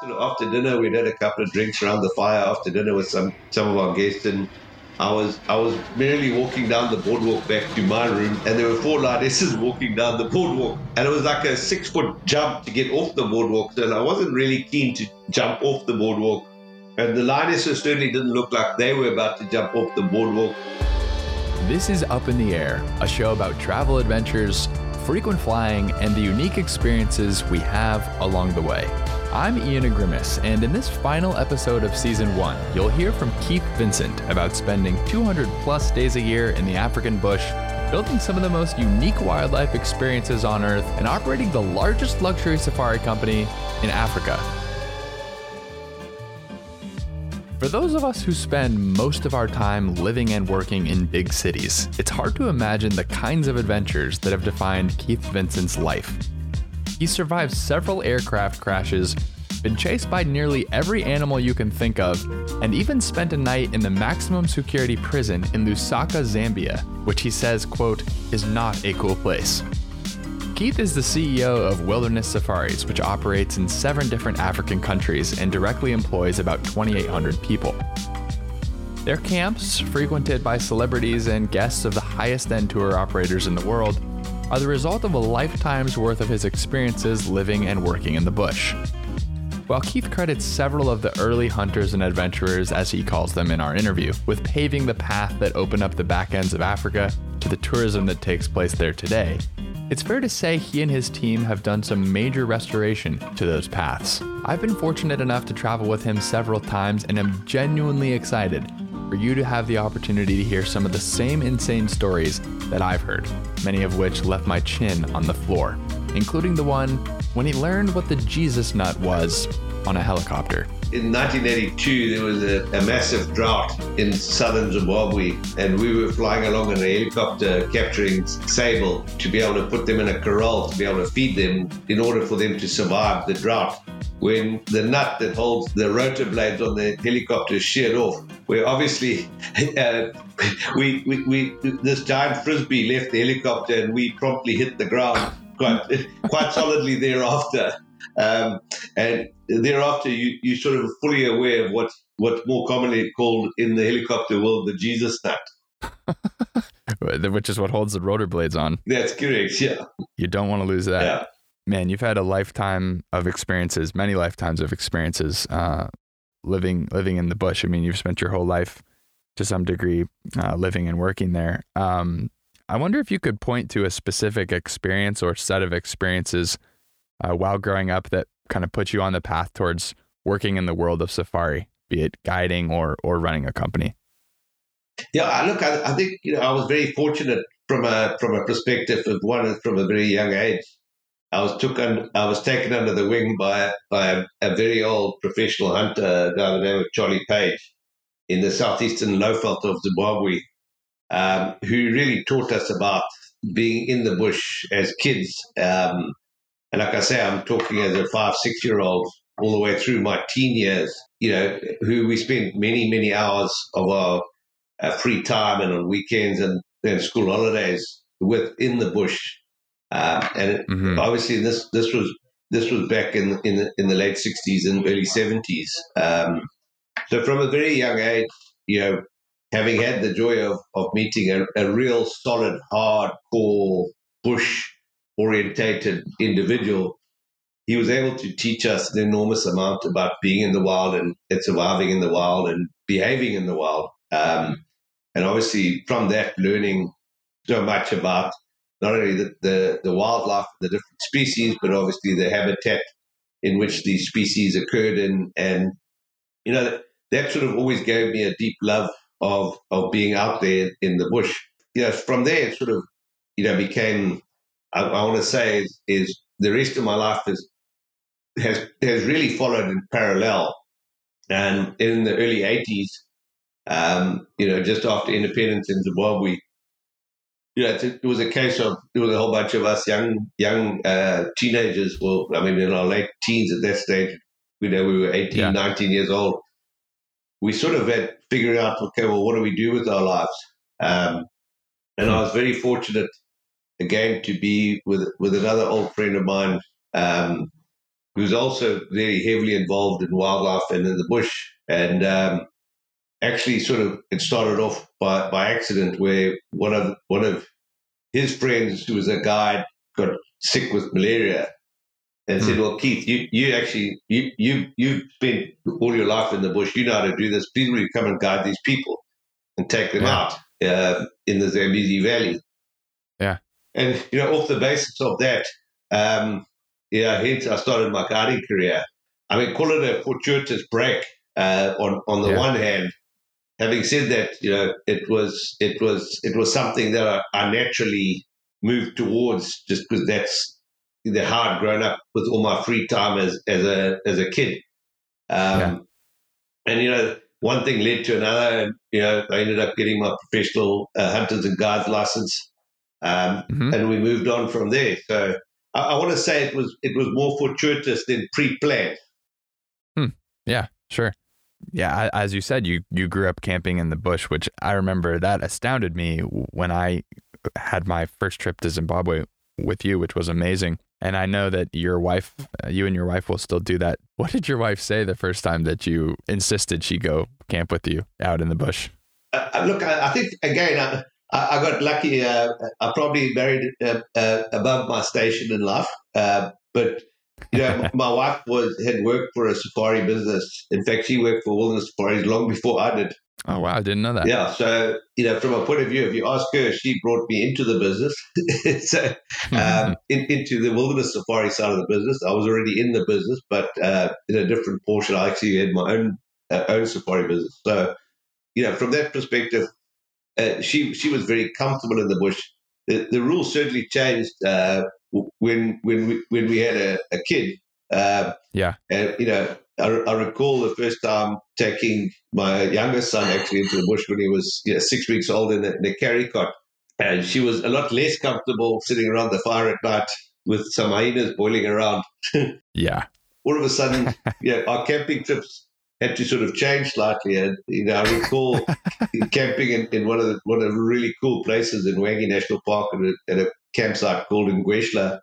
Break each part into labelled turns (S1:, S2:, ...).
S1: After dinner, we'd had a couple of drinks around the fire after dinner with some, some of our guests, and I was I was merely walking down the boardwalk back to my room, and there were four lionesses walking down the boardwalk, and it was like a six foot jump to get off the boardwalk. So I wasn't really keen to jump off the boardwalk, and the lionesses certainly didn't look like they were about to jump off the boardwalk.
S2: This is Up in the Air, a show about travel adventures, frequent flying, and the unique experiences we have along the way. I'm Ian Agrimis, and in this final episode of season one, you'll hear from Keith Vincent about spending 200 plus days a year in the African bush, building some of the most unique wildlife experiences on Earth, and operating the largest luxury safari company in Africa. For those of us who spend most of our time living and working in big cities, it's hard to imagine the kinds of adventures that have defined Keith Vincent's life. He survived several aircraft crashes, been chased by nearly every animal you can think of, and even spent a night in the maximum security prison in Lusaka, Zambia, which he says, quote, is not a cool place. Keith is the CEO of Wilderness Safaris, which operates in seven different African countries and directly employs about 2,800 people. Their camps, frequented by celebrities and guests of the highest end tour operators in the world, are the result of a lifetime's worth of his experiences living and working in the bush. While Keith credits several of the early hunters and adventurers, as he calls them in our interview, with paving the path that opened up the back ends of Africa to the tourism that takes place there today, it's fair to say he and his team have done some major restoration to those paths. I've been fortunate enough to travel with him several times and am genuinely excited for you to have the opportunity to hear some of the same insane stories that I've heard, many of which left my chin on the floor, including the one when he learned what the Jesus nut was on a helicopter.
S1: In 1982, there was a, a, massive drought in southern Zimbabwe, and we were flying along in a helicopter capturing sable to be able to put them in a corral to be able to feed them in order for them to survive the drought when the nut that holds the rotor blades on the helicopter sheared off. Where obviously uh, we, we, we, this giant frisbee left the helicopter and we promptly hit the ground quite, quite solidly thereafter. Um, and thereafter, you, you sort of fully aware of what, what's more commonly called in the helicopter world the Jesus nut.
S2: Which is what holds the rotor blades on.
S1: That's correct, yeah.
S2: You don't want to lose that.
S1: Yeah
S2: man, you've had a lifetime of experiences, many lifetimes of experiences, uh, living living in the bush. I mean, you've spent your whole life to some degree uh, living and working there. Um, I wonder if you could point to a specific experience or set of experiences uh, while growing up that kind of put you on the path towards working in the world of safari, be it guiding or or running a company.
S1: Yeah, look, I, I think you know I was very fortunate from a from a perspective of one from a very young age I was took on, I was taken under the wing by by a, a very old professional hunter, by the name of Charlie Page, in the southeastern Lowveld of Zimbabwe, um, who really taught us about being in the bush as kids. Um, and like I say, I'm talking as a five, six year old all the way through my teen years, you know, who we spent many, many hours of our uh, free time and on weekends and, and school holidays with in the bush uh, and mm-hmm. obviously, this this was this was back in in the, in the late sixties and early seventies. Um, so from a very young age, you know, having had the joy of of meeting a, a real solid, hardcore bush orientated individual, he was able to teach us an enormous amount about being in the wild and, and surviving in the wild and behaving in the wild. Um, and obviously, from that, learning so much about not only the, the, the wildlife, the different species, but obviously the habitat in which these species occurred in. And, you know, that, that sort of always gave me a deep love of, of being out there in the bush. You know, from there, it sort of, you know, became, I, I want to say, is, is the rest of my life is, has, has really followed in parallel. And in the early 80s, um, you know, just after independence in Zimbabwe, you know, it was a case of there was a whole bunch of us young young uh, teenagers. Well, I mean, in our late teens at that stage, you know, we were 18, yeah. 19 years old. We sort of had figured out, okay, well, what do we do with our lives? Um, and I was very fortunate again to be with with another old friend of mine um, who's also very heavily involved in wildlife and in the bush. And um, actually, sort of, it started off by, by accident where one of one of his friends, who was a guide, got sick with malaria, and said, hmm. "Well, Keith, you you actually you you you've spent all your life in the bush. You know how to do this. Please, will you come and guide these people and take them yeah. out uh, in the Zambezi Valley?"
S2: Yeah.
S1: And you know, off the basis of that, um, yeah, hence I started my guiding career. I mean, call it a fortuitous break. Uh, on on the yeah. one hand, having said that, you know, it was it was it was something that I, I naturally moved towards just because that's the hard grown up with all my free time as as a as a kid. Um, yeah. And you know, one thing led to another, and you know, I ended up getting my professional uh, hunters and guides license, um, mm-hmm. and we moved on from there. So I, I want to say it was it was more fortuitous than pre-planned.
S2: Hmm. Yeah, sure. Yeah, as you said, you you grew up camping in the bush, which I remember that astounded me when I had my first trip to Zimbabwe with you, which was amazing. And I know that your wife, uh, you and your wife will still do that. What did your wife say the first time that you insisted she go camp with you out in the bush?
S1: Uh, uh look, I, I, think again, I, I got lucky. Uh, I probably married uh, uh, above my station in life, but you know, my wife was had worked for a safari business. In fact, she worked for Wilderness Safaris long before I did.
S2: Oh wow, I didn't know that.
S1: Yeah, so you know, from a point of view, if you ask her, she brought me into the business, so um, in, into the wilderness safari side of the business. I was already in the business, but uh, in a different portion. I actually had my own uh, own safari business. So you know, from that perspective, uh, she she was very comfortable in the bush. The, the rules certainly changed uh, when when we when we had a, a kid.
S2: Uh, yeah,
S1: and you know, I, I, recall the first time taking my youngest son actually into the bush when he was you know, six weeks old in a, in a carry cot, and she was a lot less comfortable sitting around the fire at night with some hyenas boiling around.
S2: yeah.
S1: All of a sudden, yeah, our camping trips had to sort of change slightly. And you know, I recall camping in, in, one of the one of the really cool places in Hwange National Park at a, at a campsite called Ngweshla.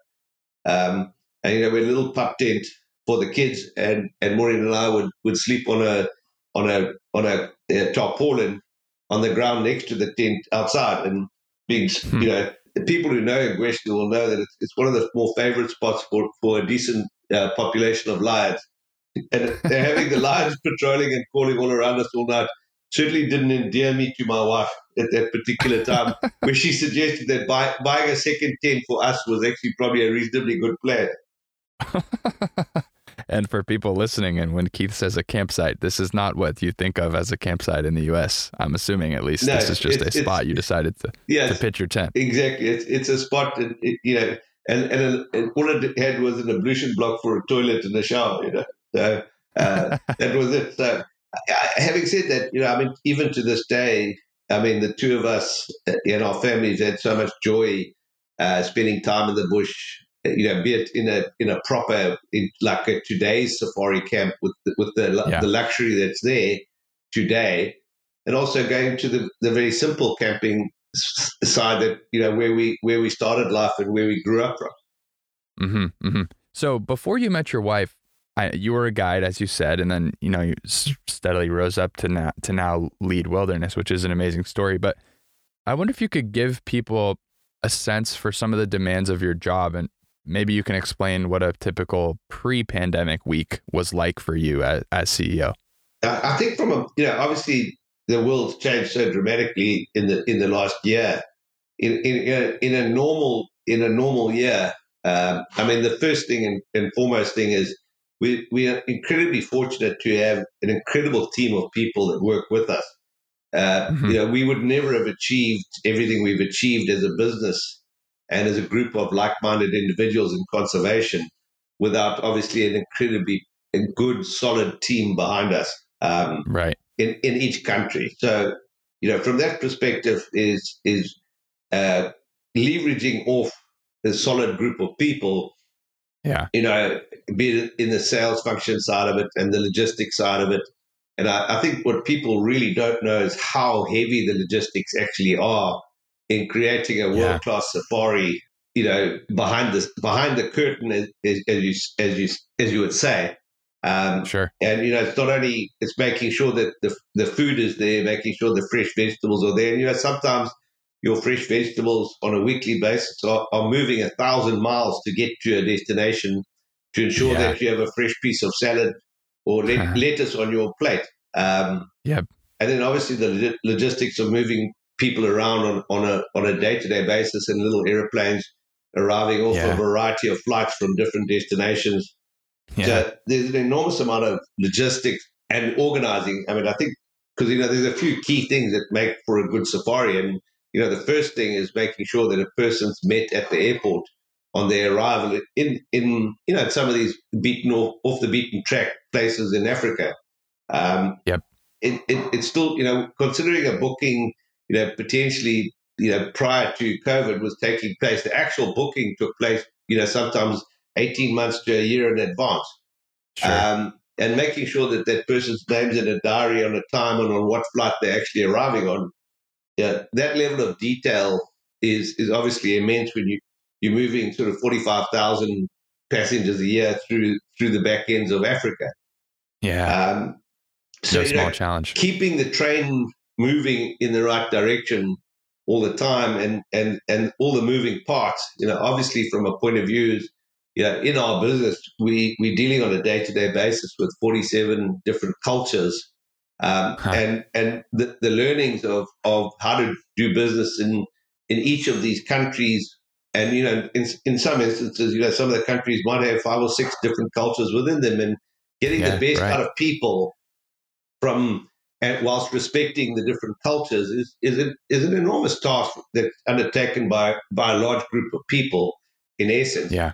S1: Um, and you know, we had a little pup tent for the kids, and and Maureen and I would, would sleep on a on a on a, a tarpaulin on the ground next to the tent outside, and being hmm. you know. The people who know Ngweshla will know that it's, it's one of the more favorite spots for, for a decent uh, population of lions and having the lions patrolling and calling all around us all night certainly didn't endear me to my wife at that particular time, where she suggested that buy, buying a second tent for us was actually probably a reasonably good plan.
S2: and for people listening, and when Keith says a campsite, this is not what you think of as a campsite in the U.S. I'm assuming, at least, no, this is just a spot you decided to to pitch your tent.
S1: Exactly, it's it's a spot, that, it, you know, and and, and all it had was an ablution block for a toilet and a shower, you know. So uh, that was it. So having said that, you know, I mean, even to this day, I mean, the two of us in our families had so much joy uh, spending time in the bush. You know, be it in a in a proper in, like a today's safari camp with the, with the yeah. the luxury that's there today, and also going to the, the very simple camping side that you know where we where we started life and where we grew up from.
S2: Mm-hmm, mm-hmm. So before you met your wife, I, you were a guide, as you said, and then you know you steadily rose up to now to now lead wilderness, which is an amazing story. But I wonder if you could give people a sense for some of the demands of your job, and maybe you can explain what a typical pre-pandemic week was like for you as, as CEO.
S1: I think from a you know obviously the world's changed so dramatically in the in the last year. In in in a, in a normal in a normal year, um, I mean the first thing and, and foremost thing is we, we are incredibly fortunate to have an incredible team of people that work with us. Uh, mm-hmm. You know, we would never have achieved everything we've achieved as a business and as a group of like-minded individuals in conservation without obviously an incredibly good, solid team behind us.
S2: Um, right.
S1: In, in each country. So, you know, from that perspective is, is uh, leveraging off a solid group of people
S2: yeah.
S1: You know, be it in the sales function side of it and the logistics side of it. And I, I think what people really don't know is how heavy the logistics actually are in creating a world class safari you know behind the behind the curtain, as, as, you as you as you would say.
S2: Um, sure.
S1: And you know, it's not only it's making sure that the the food is there, making sure the fresh vegetables are there. And you know, sometimes your fresh vegetables on a weekly basis are, are moving a thousand miles to get to a destination to ensure yeah. that you have a fresh piece of salad or le- lettuce on your plate. Um,
S2: yep.
S1: And then obviously the logistics of moving people around on, on a on a day to day basis in little airplanes arriving off yeah. a variety of flights from different destinations. Yeah. So there's an enormous amount of logistics and organizing. I mean, I think because you know there's a few key things that make for a good safari, and you know, the first thing is making sure that a person's met at the airport on their arrival in, in you know, some of these beaten off, off the beaten track places in Africa.
S2: Um, yep.
S1: It, it, it's still, you know, considering a booking, you know, potentially, you know, prior to COVID was taking place, the actual booking took place, you know, sometimes 18 months to a year in advance. Sure. Um, and making sure that that person's name's in a diary on a time and on what flight they're actually arriving on yeah, that level of detail is is obviously immense when you you're moving sort of forty five thousand passengers a year through through the back ends of Africa.
S2: Yeah, um, so no small know, challenge.
S1: Keeping the train moving in the right direction all the time, and and and all the moving parts. You know, obviously from a point of view you know, in our business, we, we're dealing on a day to day basis with 47 different cultures um, huh. and and the, the learnings of of how to do business in in each of these countries and you know in in some instances you know some of the countries might have five or six different cultures within them and getting yeah, the best right. out of people from and whilst respecting the different cultures is is an, is an enormous task that's undertaken by by a large group of people in essence
S2: yeah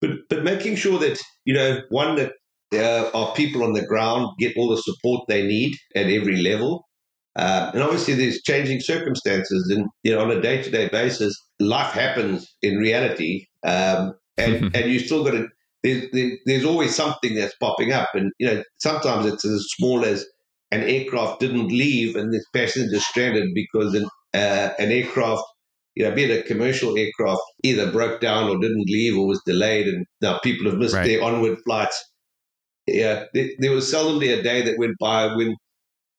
S1: but but making sure that you know one that there are people on the ground get all the support they need at every level. Uh, and obviously, there's changing circumstances, and you know, on a day-to-day basis, life happens in reality, um, and and you still got to. There's, there's always something that's popping up, and you know, sometimes it's as small as an aircraft didn't leave and this passenger stranded because an, uh, an aircraft, you know, be it a commercial aircraft, either broke down or didn't leave or was delayed, and now people have missed right. their onward flights yeah, there was seldomly a day that went by when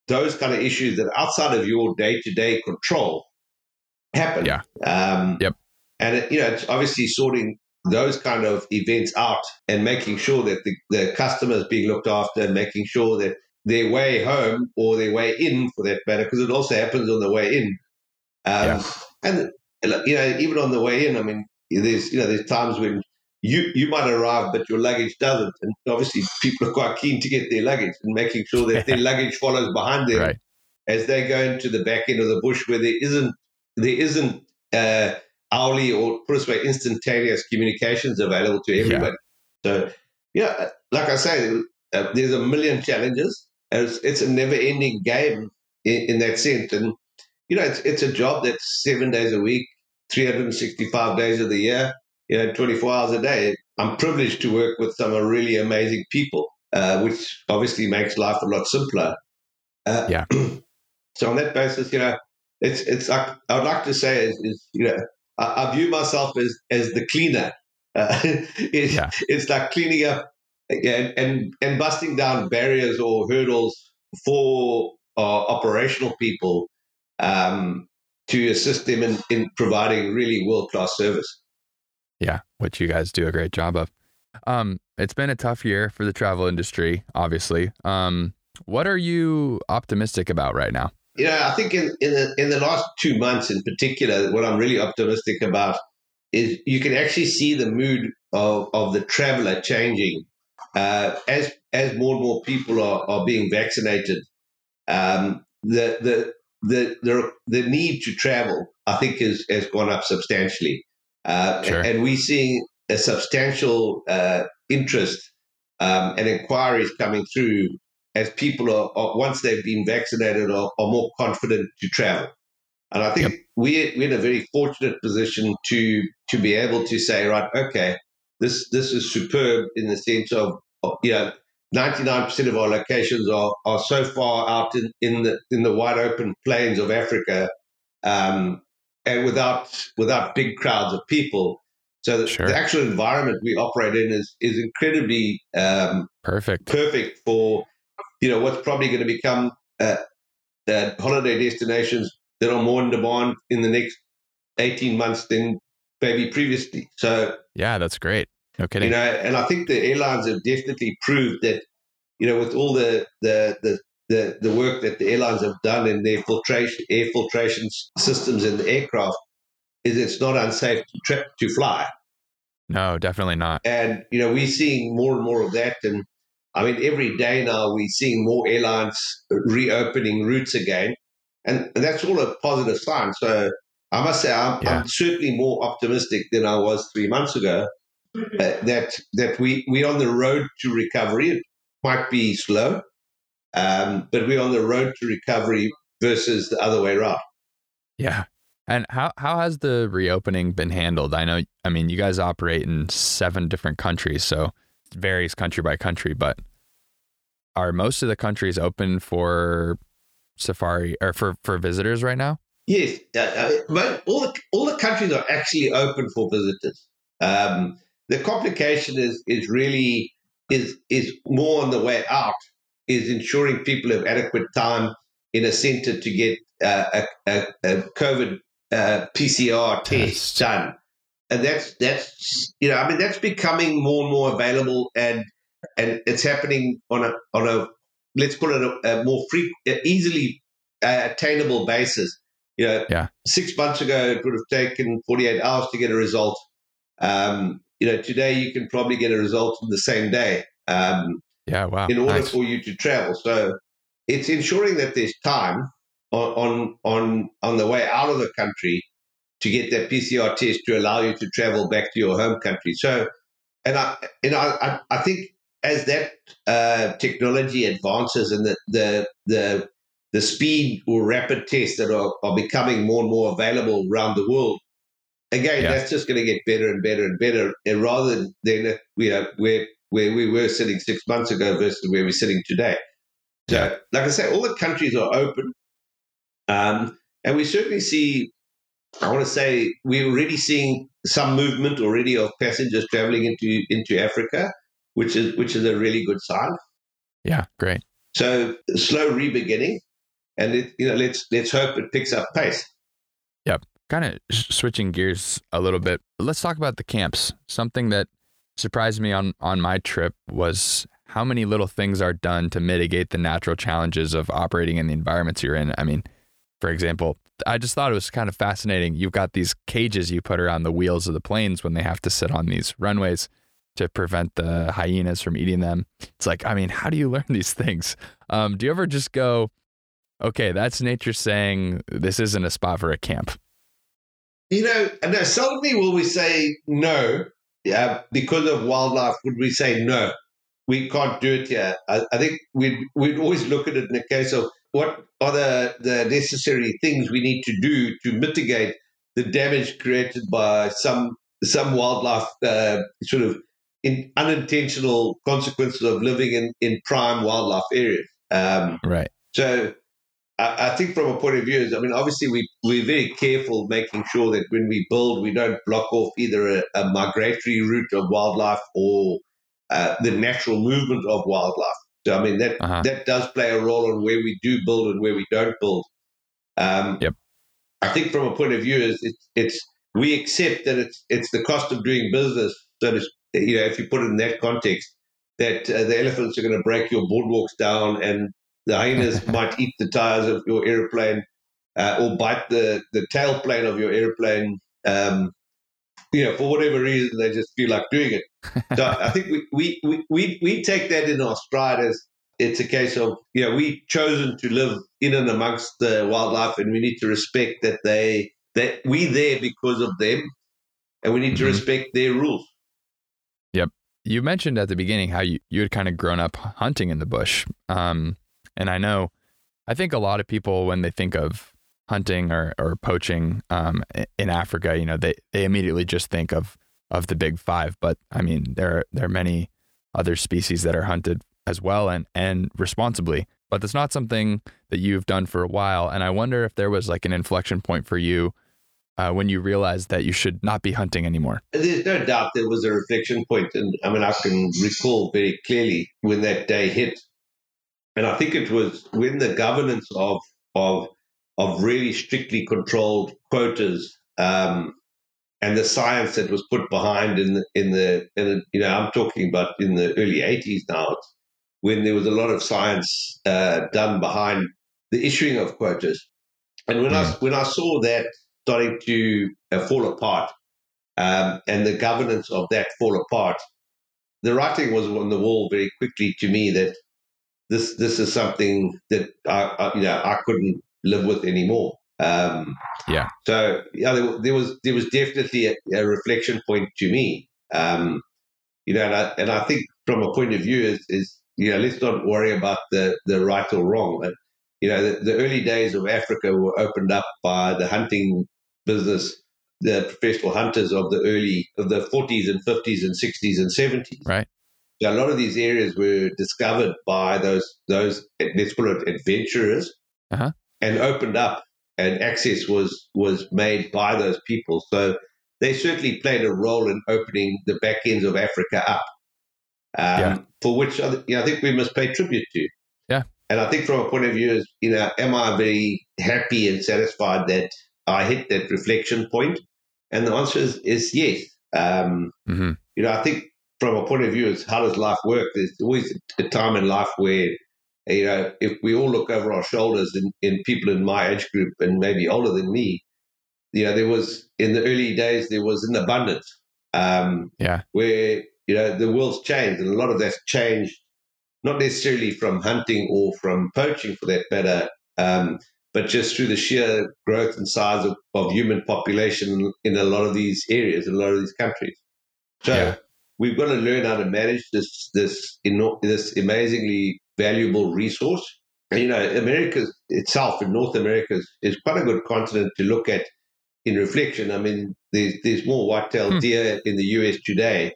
S1: those kind of issues that outside of your day to day control happen.
S2: Yeah.
S1: Um,
S2: yep.
S1: And it, you know, it's obviously sorting those kind of events out and making sure that the, the customer is being looked after and making sure that their way home or their way in, for that matter, because it also happens on the way in. Um, yeah. And you know, even on the way in, I mean, there's you know, there's times when you you might arrive, but your luggage doesn't. And obviously, people are quite keen to get their luggage and making sure that their luggage follows behind them
S2: right.
S1: as they go into the back end of the bush, where there isn't there isn't uh, hourly or put this way instantaneous communications available to everybody. Yeah. So yeah, like I say, uh, there's a million challenges. It's, it's a never-ending game in, in that sense, and you know, it's it's a job that's seven days a week, 365 days of the year you know, 24 hours a day. I'm privileged to work with some really amazing people, uh, which obviously makes life a lot simpler.
S2: Uh, yeah.
S1: so on that basis, you know, it's it's like I would like to say is, is you know I, I, view myself as as the cleaner. Uh, it's, yeah. it's like cleaning up and, and and busting down barriers or hurdles for uh, operational people um, to assist them in, in providing really world class service.
S2: Yeah, which you guys do a great job of. Um, it's been a tough year for the travel industry, obviously. Um, what are you optimistic about right now?
S1: You know, I think in, in the in the last two months in particular, what I'm really optimistic about is you can actually see the mood of, of the traveler changing uh, as as more and more people are, are being vaccinated. Um, the, the the the the need to travel, I think, has has gone up substantially. Uh, sure. and, we're seeing a substantial uh, interest um, and inquiries coming through as people are, are once they've been vaccinated, are, are, more confident to travel. And I think yep. we're, we're in a very fortunate position to to be able to say, right, okay, this this is superb in the sense of, you know, 99% of our locations are, are so far out in, in the in the wide open plains of Africa um, and without without big crowds of people. So the,
S2: Sure.
S1: the actual environment we operate in is is incredibly um,
S2: Perfect.
S1: perfect for you know what's probably going to become uh, uh, holiday destinations that are more in demand in the next eighteen months than maybe previously. So
S2: Yeah, that's great. No
S1: you know, and I think the airlines have definitely proved that you know with all the the the the, the work that the airlines have done in their filtration air filtration systems in the aircraft is it's not unsafe to, tra- to fly
S2: No, definitely not.
S1: and you know we're seeing more and more of that and i mean every day now we're seeing more airlines reopening routes again and that's all a positive sign so i must say i'm,
S2: Yeah.
S1: I'm certainly more optimistic than i was three months ago uh, that that we we're on the road to recovery it might be slow um, but we're on the road to recovery versus the other way around
S2: Yeah. And how how has the reopening been handled? I know I mean you guys operate in seven different countries, so it varies country by country, but are most of the countries open for safari or for for visitors right now?
S1: Yes, uh, uh, all the all the countries are actually open for visitors. Um, the complication is is really is is more on the way out. Is ensuring people have adequate time in a centre to get uh, a, a, a COVID uh, PCR test
S2: Test.
S1: done, and that's that's you know I mean that's becoming more and more available, and and it's happening on a on a let's call it a, a more free, easily uh, attainable basis. You know,
S2: Yeah.
S1: six months ago it would have taken 48 hours to get a result. Um, you know, today you can probably get a result in the same day um,
S2: Yeah, wow.
S1: in order
S2: nice.
S1: for you to travel. So it's ensuring that there's time on, on on the way out of the country to get that PCR test to allow you to travel back to your home country. So, and I and I I, think as that uh, technology advances and the the the the speed or rapid tests that are, are becoming more and more available around the world. Again,
S2: Yeah.
S1: that's just going to get better and better and better. And rather than then, you know, where where we were sitting six months ago versus where we're sitting today. So, like I say, all the countries are open, um, and we certainly see. I want to say we're already seeing some movement already of passengers traveling into into Africa, which is which is a really good sign.
S2: Yeah, great.
S1: So slow re-beginning, and it, you know let's let's hope it picks up pace. Yep.
S2: Kind of switching gears a little bit let's talk about the camps something that surprised me on on my trip was how many little things are done to mitigate the natural challenges of operating in the environments you're in. I mean for example i just thought it was kind of fascinating. You've got these cages you put around the wheels of the planes when they have to sit on these runways to prevent the hyenas from eating them. It's like i mean how do you learn these things? Um, do you ever just go okay that's nature saying this isn't a spot for a camp.
S1: You know, and now seldomly will we say no, yeah, because of wildlife. Would we say no? We can't do it here. I, I think we'd we'd always look at it in the case of what are the the necessary things we need to do to mitigate the damage created by some some wildlife uh, sort of in unintentional consequences of living in in prime wildlife areas. Um,
S2: right
S1: so I, I think from a point of view is, I mean, obviously we, we're very careful making sure that when we build, we don't block off either a, a migratory route of wildlife or uh, the natural movement of wildlife. So, I mean, that,
S2: Uh-huh.
S1: that does play a role on where we do build and where we don't build. Um,
S2: Yep.
S1: I think from a point of view is it's, it's we accept that it's it's the cost of doing business. So you know, if you put it in that context, that uh, the elephants are going to break your boardwalks down, and the hyenas might eat the tires of your airplane, uh, or bite the the tailplane of your airplane. Um, you know, for whatever reason, they just feel like doing it. So I think we, we, we, we, we take that in our stride as it's a case of, you know, we've chosen to live in and amongst the wildlife and we need to respect that they, that we there because of them and we need to
S2: Mhm.
S1: respect their rules. Yep.
S2: You mentioned at the beginning how you, you had kind of grown up hunting in the bush. Um, and I know, I think a lot of people, when they think of hunting or, or poaching um, in Africa, you know, they, they immediately just think of, of the big five. But I mean, there are, there are many other species that are hunted as well and, and responsibly. But that's not something that you've done for a while. And I wonder if there was like an inflection point for you uh, when you realized that you should not be hunting anymore?
S1: There's no doubt there was a reflection point, and I mean I can recall very clearly when that day hit, and I think it was when the governance of of of really strictly controlled quotas um, and the science that was put behind in the in the, in the you know I'm talking about in the early 80s now when there was a lot of science uh, done behind the issuing of quotas and when I
S2: Mm.
S1: when I saw that starting to uh, fall apart um, and the governance of that fall apart the writing was on the wall very quickly to me that this this is something that I, I you know I couldn't live with anymore um,
S2: Yeah.
S1: so yeah, there, there was there was definitely a, a reflection point to me. Um, you know, and I, and I think from a point of view is, is you know let's not worry about the the right or wrong. But, you know, the, the early days of Africa were opened up by the hunting business, the professional hunters of the early of the 40s and 50s and 60s and 70s.
S2: Right.
S1: So a lot of these areas were discovered by those those let's call it adventurers,
S2: Uh-huh.
S1: and opened up, and access was was made by those people. So they certainly played a role in opening the back ends of Africa up, um,
S2: Yeah.
S1: for which I, th- you know, I think we must pay tribute to.
S2: Yeah.
S1: And I think from a point of view is, you know, am I very happy and satisfied that I hit that reflection point? And the answer is, is yes. Um,
S2: hmm
S1: you know, I think from a point of view is how does life work? There's always a time in life where, you know, if we all look over our shoulders and, and people in my age group and maybe older than me, you know, there was in the early days there was an abundance um,
S2: Yeah.
S1: where you know the world's changed and a lot of that's changed, not necessarily from hunting or from poaching for that matter, um, but just through the sheer growth and size of, of human population in a lot of these areas, in a lot of these countries. So
S2: Yeah.
S1: We've got to learn how to manage this this this amazingly valuable resource. And, you know, America itself in North America is, is quite a good continent to look at in reflection. I mean, there's there's more white-tailed
S2: Hmm.
S1: deer in the U.S. today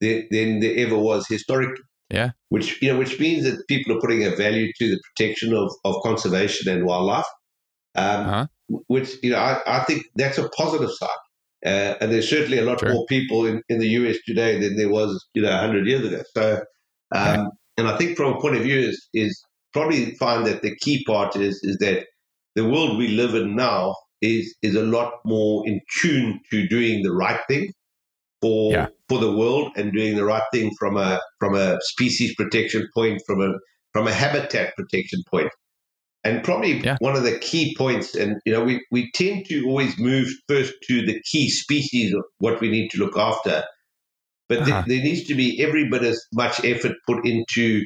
S1: than, than there ever was historically.
S2: Yeah.
S1: Which you know, which means that people are putting a value to the protection of, of conservation and wildlife. Um,
S2: Uh-huh.
S1: Which you know, I, I think that's a positive side. Uh, and there's certainly a lot
S2: Sure.
S1: more people in, in the US today than there was, you know, 100 years ago. So, um,
S2: Right.
S1: and I think from a point of view is, is probably find that the key part is, is that the world we live in now is, is a lot more in tune to doing the right thing for,
S2: Yeah.
S1: for the world and doing the right thing from a, from a species protection point, from a, from a habitat protection point. And probably
S2: Yeah.
S1: one of the key points, and you know, we, we tend to always move first to the key species of what we need to look after. But
S2: Uh-huh.
S1: there, there needs to be every bit as much effort put into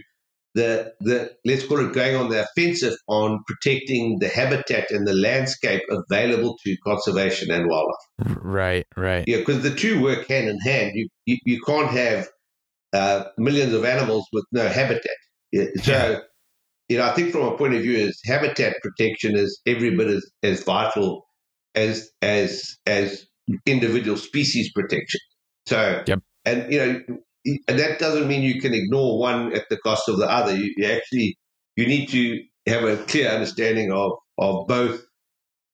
S1: the the let's call it going on the offensive on protecting the habitat and the landscape available to conservation and wildlife.
S2: Right. Right.
S1: Yeah, because the two work hand in hand. You you, you can't have uh, millions of animals with no habitat. Yeah, so,
S2: Yeah.
S1: You know, I think from a point of view is habitat protection is every bit as, as vital as as as individual species protection. So,
S2: Yep.
S1: and you know, and that doesn't mean you can ignore one at the cost of the other. You, you actually you need to have a clear understanding of of both.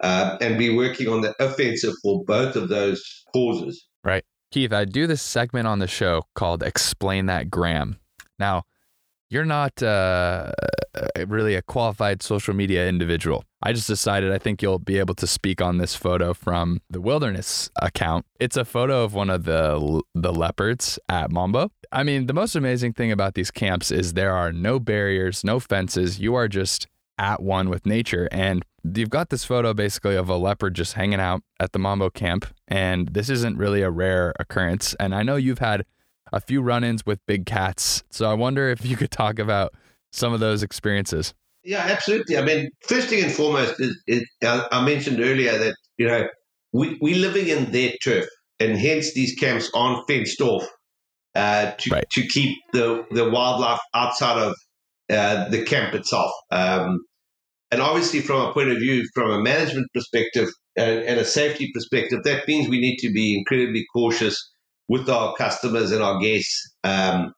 S1: Uh, and be working on the offensive for both of those causes.
S2: Right, Keith, I do this segment on the show called Explain That Gram. Now, you're not uh, really a qualified social media individual. I just decided I think you'll be able to speak on this photo from the Wilderness account. It's a photo of one of the the leopards at Mombo. I mean, the most amazing thing about these camps is there are no barriers, no fences. You are just at one with nature and you've got this photo basically of a leopard just hanging out at the Mombo camp and this isn't really a rare occurrence and I know you've had a few run-ins with big cats so I wonder if you could talk about some of those experiences
S1: Yeah, absolutely. I mean, first thing and foremost is, is I I mentioned earlier that you know we we living in their turf, and hence these camps aren't fenced off uh, to
S2: Right.
S1: to keep the the wildlife outside of uh, the camp itself. Um, and obviously, from a point of view, from a management perspective and, and a safety perspective, that means we need to be incredibly cautious with our customers and our guests. Um,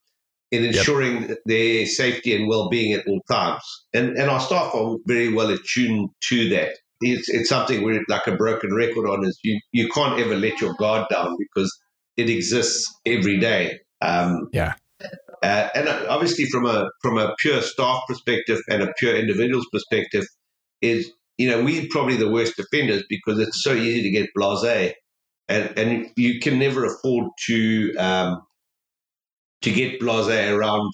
S1: in ensuring their safety and well-being at all times. And and our staff are very well attuned to that. it's, it's something we're like a broken record on is you, you can't ever let your guard down because it exists every day. Um,
S2: yeah.
S1: Uh, and obviously, from a from a pure staff perspective and a pure individual's perspective, is you know we're probably the worst offenders because it's so easy to get blasé, and and you can never afford to um, to get blasé around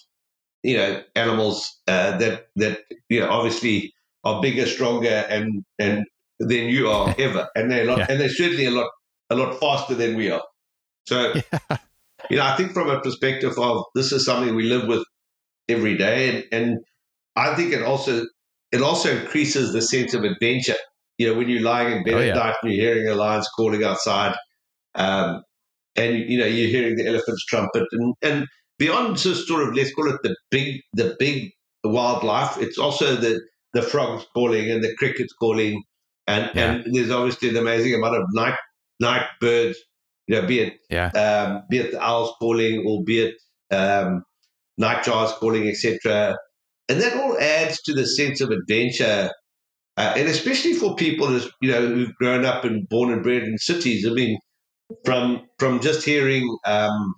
S1: you know animals uh, that that you know obviously are bigger, stronger, and and than you are ever, and they're lot, yeah. and they're certainly a lot a lot faster than we are. So, yeah. you know, I think from a perspective of this is something we live with every day, and, and I think it also it also increases the sense of adventure. You know, when you're lying in bed oh, at night and you're hearing the lions calling outside, um, and you know you're hearing the elephant's trumpet, and and beyond just sort of let's call it the big the big wildlife, it's also the the frogs calling and the crickets calling, and yeah. and there's obviously an amazing amount of night night birds. You know, be it
S2: yeah.
S1: um, be it the owls calling, or be it um, nightjars calling, etc. And that all adds to the sense of adventure, uh, and especially for people as you know who've grown up and born and bred in cities. I mean, from from just hearing um,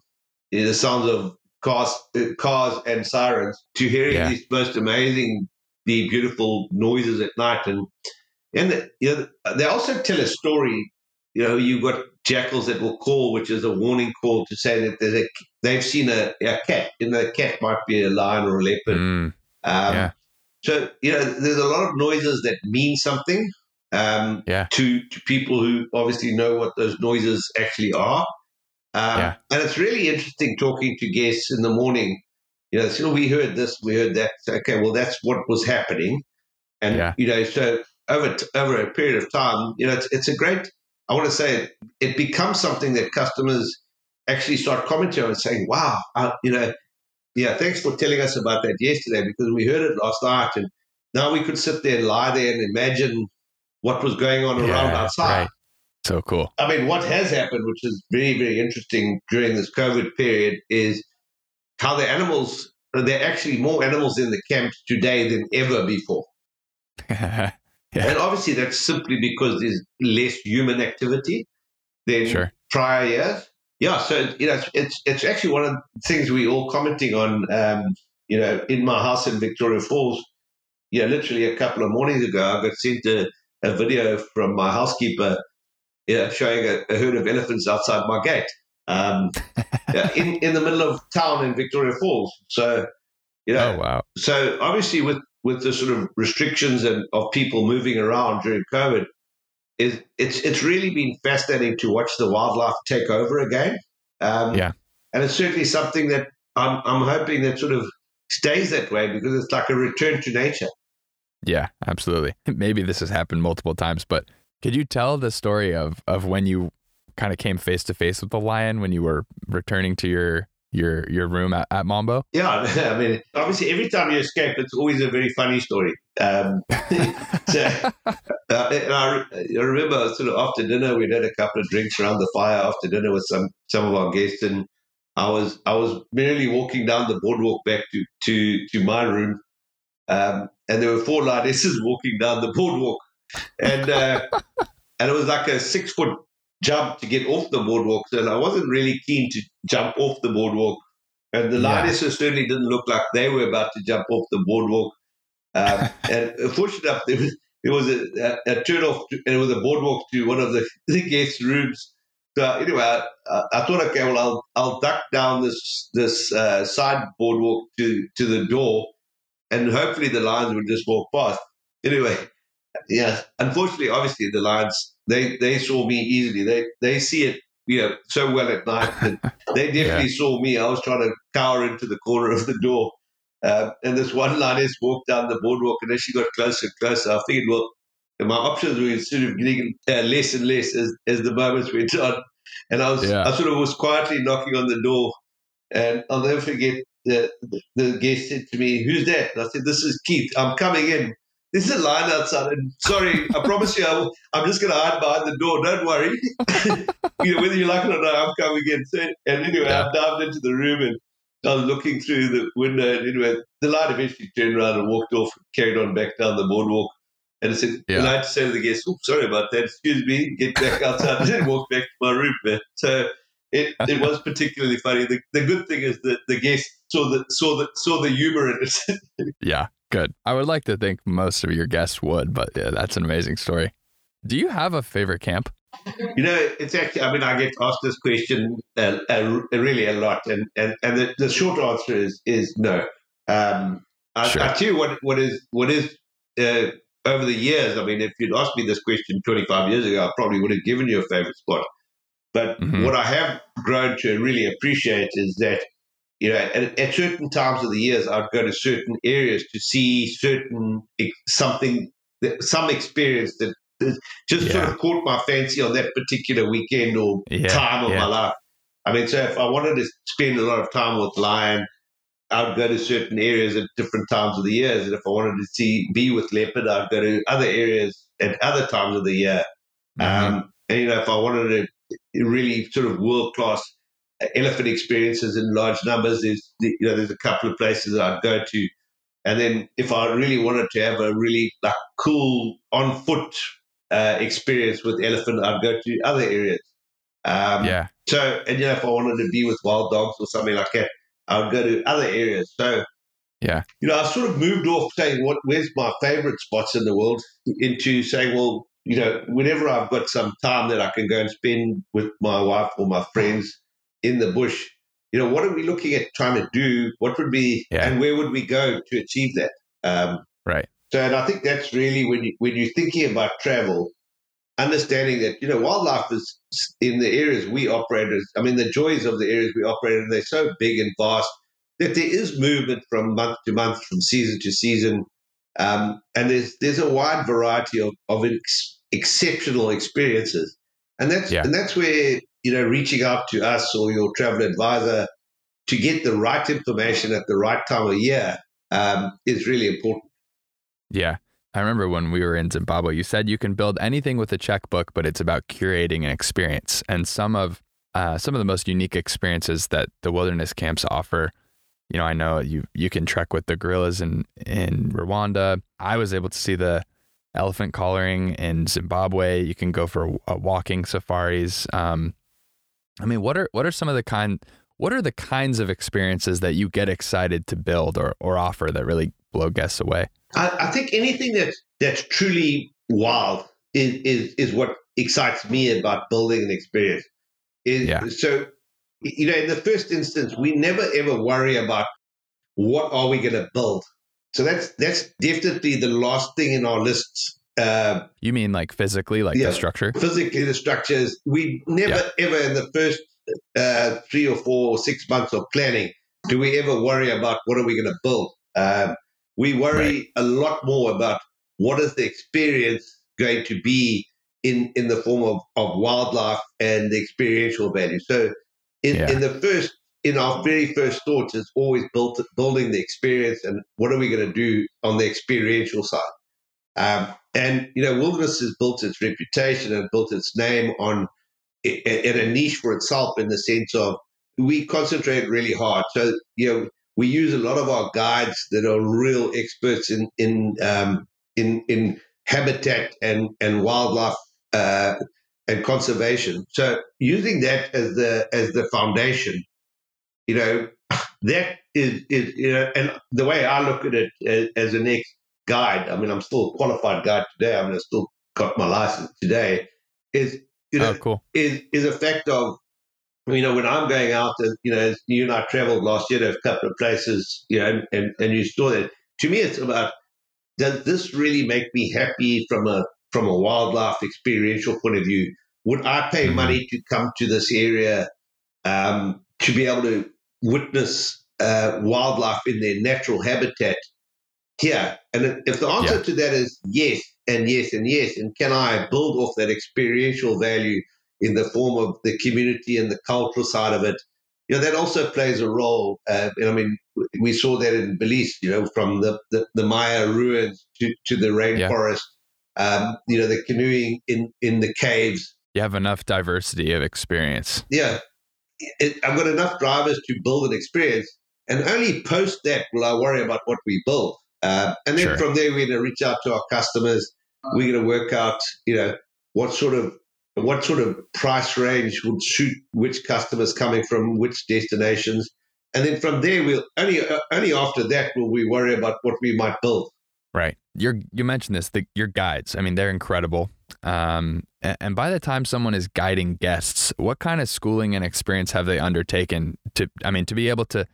S1: the sounds of cars, uh, cars and sirens to hearing yeah. these most amazing the beautiful noises at night. And and the, you know, they also tell a story. You know, you've got jackals that will call, which is a warning call to say that there's a, they've seen a, a cat. And the cat might be a lion or a leopard. Mm, um, yeah. So you know, there's a lot of noises that mean something. Um,
S2: yeah.
S1: to, to people who obviously know what those noises actually are. Um, yeah. And it's really interesting talking to guests in the morning you know, so we heard this, we heard that. Okay, well, that's what was happening, and yeah. you know, so over t- over a period of time, you know, it's, it's a great. I want to say it, it becomes something that customers actually start commenting on and saying, "Wow, I, you know, yeah, thanks for telling us about that yesterday because we heard it last night, and now we could sit there and lie there and imagine what was going on yeah, around outside." Right.
S2: So cool.
S1: I mean, what has happened, which is very, very interesting during this COVID period, is how the animals, there are actually more animals in the camps today than ever before. yeah. And obviously, that's simply because there's less human activity than sure. prior years. Yeah, so you know, it's, it's, it's actually one of the things we all commenting on. Um, you know, in my house in Victoria Falls, yeah, literally a couple of mornings ago, I got sent a, a video from my housekeeper, yeah, showing a, a herd of elephants outside my gate um, in in the middle of town in Victoria Falls. So, you know,
S2: oh, wow.
S1: So obviously, with with the sort of restrictions and of people moving around during COVID, it, it's it's really been fascinating to watch the wildlife take over again.
S2: Um, yeah,
S1: and it's certainly something that I'm I'm hoping that sort of stays that way because it's like a return to nature.
S2: Yeah, absolutely. Maybe this has happened multiple times, but could you tell the story of of when you kind of came face to face with the lion when you were returning to your your your room at, at Mombo?
S1: Yeah, I mean, obviously, every time you escape, it's always a very funny story. Um, so, uh, I, I, remember sort of after dinner, we had a couple of drinks around the fire after dinner with some some of our guests, and I was I was merely walking down the boardwalk back to to to my room, um, and there were four lionesses walking down the boardwalk, and uh, and it was like a six foot jump to get off the boardwalk. And I wasn't really keen to jump off the boardwalk. And the yeah. lionesses certainly didn't look like they were about to jump off the boardwalk. Um, and fortunately enough, there was, there was a, a, a turn off, to, and it was a boardwalk to one of the, the guest rooms. So anyway, I, I, thought, okay, well, I'll I'll duck down this this uh, side boardwalk to to the door, and hopefully the lions would just walk past. Anyway, yeah, unfortunately, obviously the lions they they saw me easily. They they see it you know so well at night that they definitely yeah. saw me. I was trying to cower into the corner of the door, uh, and this one lioness walked down the boardwalk, and as she got closer and closer, I figured, well, my options were sort of getting uh, less and less as, as the moments went on, and I was yeah. I sort of was quietly knocking on the door, and I'll never forget. The, the, guest said to me, "Who's that?" And I said, "This is Keith. I'm coming in." This is a line outside. And sorry, I promise you, I am just going to hide behind the door. Don't worry. you know, whether you like it or not, I'm coming in. So, and anyway, yeah. I dived into the room and I was looking through the window. And anyway, the light eventually turned around and walked off, carried on back down the boardwalk. And I said,
S2: Yeah.
S1: and I had to say to the guest, "Oh, sorry about that. Excuse me." Get back outside and then walk back to my room. Man. So it, it was particularly funny. The, the good thing is that the guest saw the saw the saw the humor in it.
S2: Yeah, good. I would like to think most of your guests would, but yeah, that's an amazing story. Do you have a favorite camp?
S1: You know, it's actually, I mean, I get asked this question uh, uh, really a lot, and, and, and the, the short answer is is no. Um, I,
S2: Sure.
S1: I tell you what, what is, what is uh, over the years, I mean, if you'd asked me this question 25 years ago, I probably would have given you a favorite spot. But
S2: Mhm.
S1: what I have grown to really appreciate is that, you know, at, at certain times of the years, I'd go to certain areas to see certain, something, some experience that just sort of caught my fancy on that particular weekend or
S2: Yeah,
S1: time of
S2: yeah.
S1: my life. I mean, so if I wanted to spend a lot of time with lion, I'd go to certain areas at different times of the years. And if I wanted to see be with leopard, I'd go to other areas at other times of the year.
S2: Mhm.
S1: Um, and you know, if I wanted to really sort of world class elephant experiences in large numbers, there's you know there's a couple of places I'd go to. And then if I really wanted to have a really like cool on foot uh, experience with elephant, I'd go to other areas. Um,
S2: yeah,
S1: so, and you know, if I wanted to be with wild dogs or something like that, I would go to other areas. So,
S2: Yeah.
S1: you know, I sort of moved off saying, "What? Where's my favorite spots in the world?" into saying, "Well, you know, whenever I've got some time that I can go and spend with my wife or my friends in the bush, you know, what are we looking at trying to do? What would be,
S2: Yeah.
S1: and where would we go to achieve that?" Um,
S2: right.
S1: so, and I think that's really when you when you're thinking about travel, understanding that you know wildlife is in the areas we operate. As, I mean, the joys of the areas we operate in, they're so big and vast that there is movement from month to month, from season to season, um, and there's there's a wide variety of of ex- exceptional experiences, and that's
S2: Yeah.
S1: and that's where you know reaching out to us or your travel advisor to get the right information at the right time of year um, is really important.
S2: Yeah. I remember when we were in Zimbabwe, you said you can build anything with a checkbook, but it's about curating an experience. And some of uh, some of the most unique experiences that the wilderness camps offer, you know, I know you you can trek with the gorillas in in Rwanda. I was able to see the elephant collaring in Zimbabwe. You can go for uh, walking safaris. Um, I mean, what are what are some of the kind what are the kinds of experiences that you get excited to build or or offer that really blow guests away?
S1: I, I think anything that's that's truly wild is, is is what excites me about building an experience. Is
S2: Yeah.
S1: so you know, in the first instance, we never ever worry about what are we going to build. So that's that's definitely the last thing in our lists. Uh,
S2: You mean like physically, like
S1: Yeah.
S2: the structure?
S1: physically, the structures we never ever in the first uh, three or four or six months of planning do we ever worry about what are we going to build. Um, we worry a lot more about what is the experience going to be in in the form of, of wildlife and the experiential value. So, in,
S2: Yeah.
S1: in the first, in our very first thoughts, it's always built building the experience and what are we going to do on the experiential side. Um, and you know, wilderness has built its reputation and built its name on in a niche for itself in the sense of we concentrate really hard. So you know, we use a lot of our guides that are real experts in in um, in in habitat and and wildlife uh, and conservation. So using that as the as the foundation, you know, that is is you know, and the way I look at it as, as an ex guide, I mean, I'm still a qualified guide today. I mean, I still got my license today. Is you know
S2: oh, cool.
S1: is is a fact of you know when I'm going out and you know you and I traveled last year to a couple of places you know and, and, you saw that to me it's about does this really make me happy from a from a wildlife experiential point of view would I pay
S2: Mhm.
S1: money to come to this area um, to be able to witness uh, wildlife in their natural habitat here and if the answer
S2: Yeah.
S1: to that is yes and yes and yes and can I build off that experiential value in the form of the community and the cultural side of it. You know, that also plays a role. Uh, and I mean, we saw that in Belize, you know, from the, the, the Maya ruins to, to the rainforest, um, you know, the canoeing in, in the caves.
S2: You have enough diversity of experience.
S1: Yeah. It, I've got enough drivers to build an experience. And only post that will I worry about what we build. Uh, and then
S2: Sure.
S1: from there, we're going to reach out to our customers we're going to work out, you know, what sort of what sort of price range would suit which customers coming from which destinations, and then from there we'll only only after that will we worry about what we might build.
S2: Right. you you mentioned this. The, your guides. I mean, they're incredible. Um, and, and by the time someone is guiding guests, what kind of schooling and experience have they undertaken to? I mean, to be able to like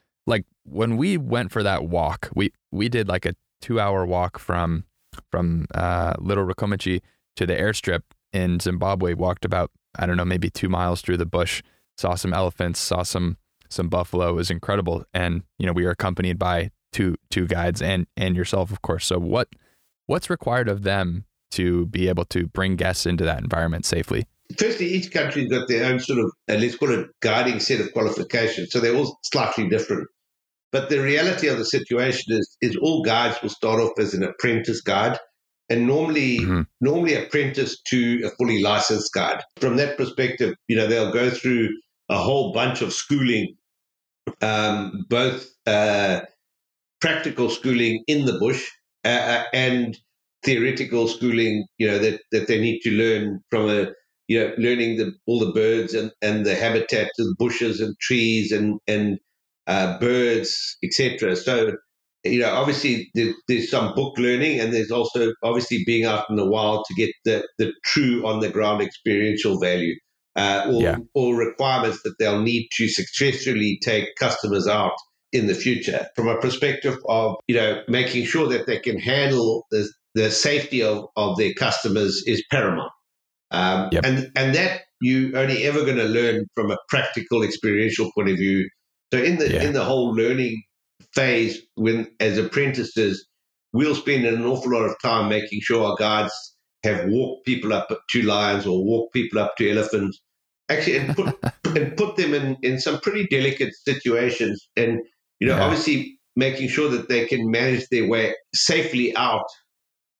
S2: when we went for that walk, we we did like a two hour walk from from uh, Little Ruckomechi to the airstrip in Zimbabwe. Walked about I don't know maybe two miles through the bush. Saw some elephants. Saw some some buffalo. It was incredible. And you know we were accompanied by two two guides and and yourself of course. So what what's required of them to be able to bring guests into that environment safely?
S1: Firstly, each country's got their own sort of, uh, let's call it, guiding set of qualifications. So they're all slightly different. But the reality of the situation is, is all guides will start off as an apprentice guide, and normally, mm-hmm. normally apprentice to a fully licensed guide. From that perspective, you know, they'll go through a whole bunch of schooling, um, both uh, practical schooling in the bush uh, uh, and theoretical schooling. You know that that they need to learn from a you know learning the all the birds and and the habitat of bushes and trees and and uh, birds, etc. So, you know, obviously there, there's some book learning, and there's also obviously being out in the wild to get the, the true on the ground experiential value, uh, or, yeah. or requirements that they'll need to successfully take customers out in the future. From a perspective of, you know, making sure that they can handle the, the safety of, of their customers is paramount. Um, yep. and, and that you only ever going to learn from a practical experiential point of view so in the yeah. in the whole learning phase, when as apprentices, we'll spend an awful lot of time making sure our guides have walked people up to lions or walked people up to elephants, actually, and put and put them in in some pretty delicate situations, and you know, yeah. obviously making sure that they can manage their way safely out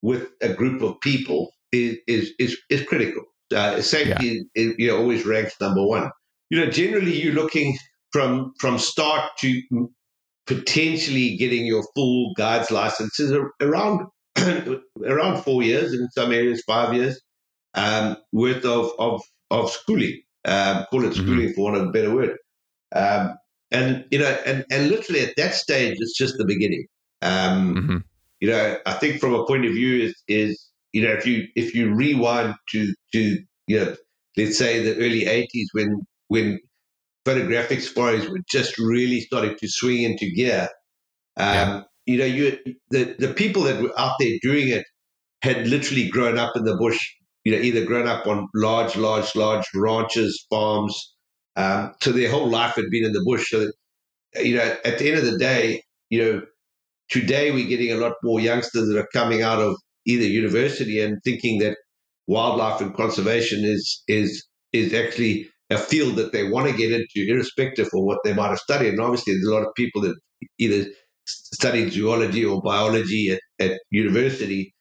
S1: with a group of people is is is, is critical. Uh, safety, yeah. is, you know, always ranks number one. You know, generally you're looking from from start to potentially getting your full guides license is around around four years in some areas, five years um, worth of of of schooling. Um, call it schooling mm-hmm. for want of a better word. Um, and you know, and and literally at that stage, it's just the beginning. Um, mm-hmm. You know, I think from a point of view is is you know if you if you rewind to to you know let's say the early '80s when when photographic safaris were just really starting to swing into gear. Um, yeah. You know, you the the people that were out there doing it had literally grown up in the bush. You know, either grown up on large, large, large ranches, farms. Um, so their whole life had been in the bush. So, that, you know, at the end of the day, you know, today we're getting a lot more youngsters that are coming out of either university and thinking that wildlife and conservation is is is actually a field that they want to get into, irrespective of what they might have studied. And obviously, there's a lot of people that either studied zoology or biology at, at university,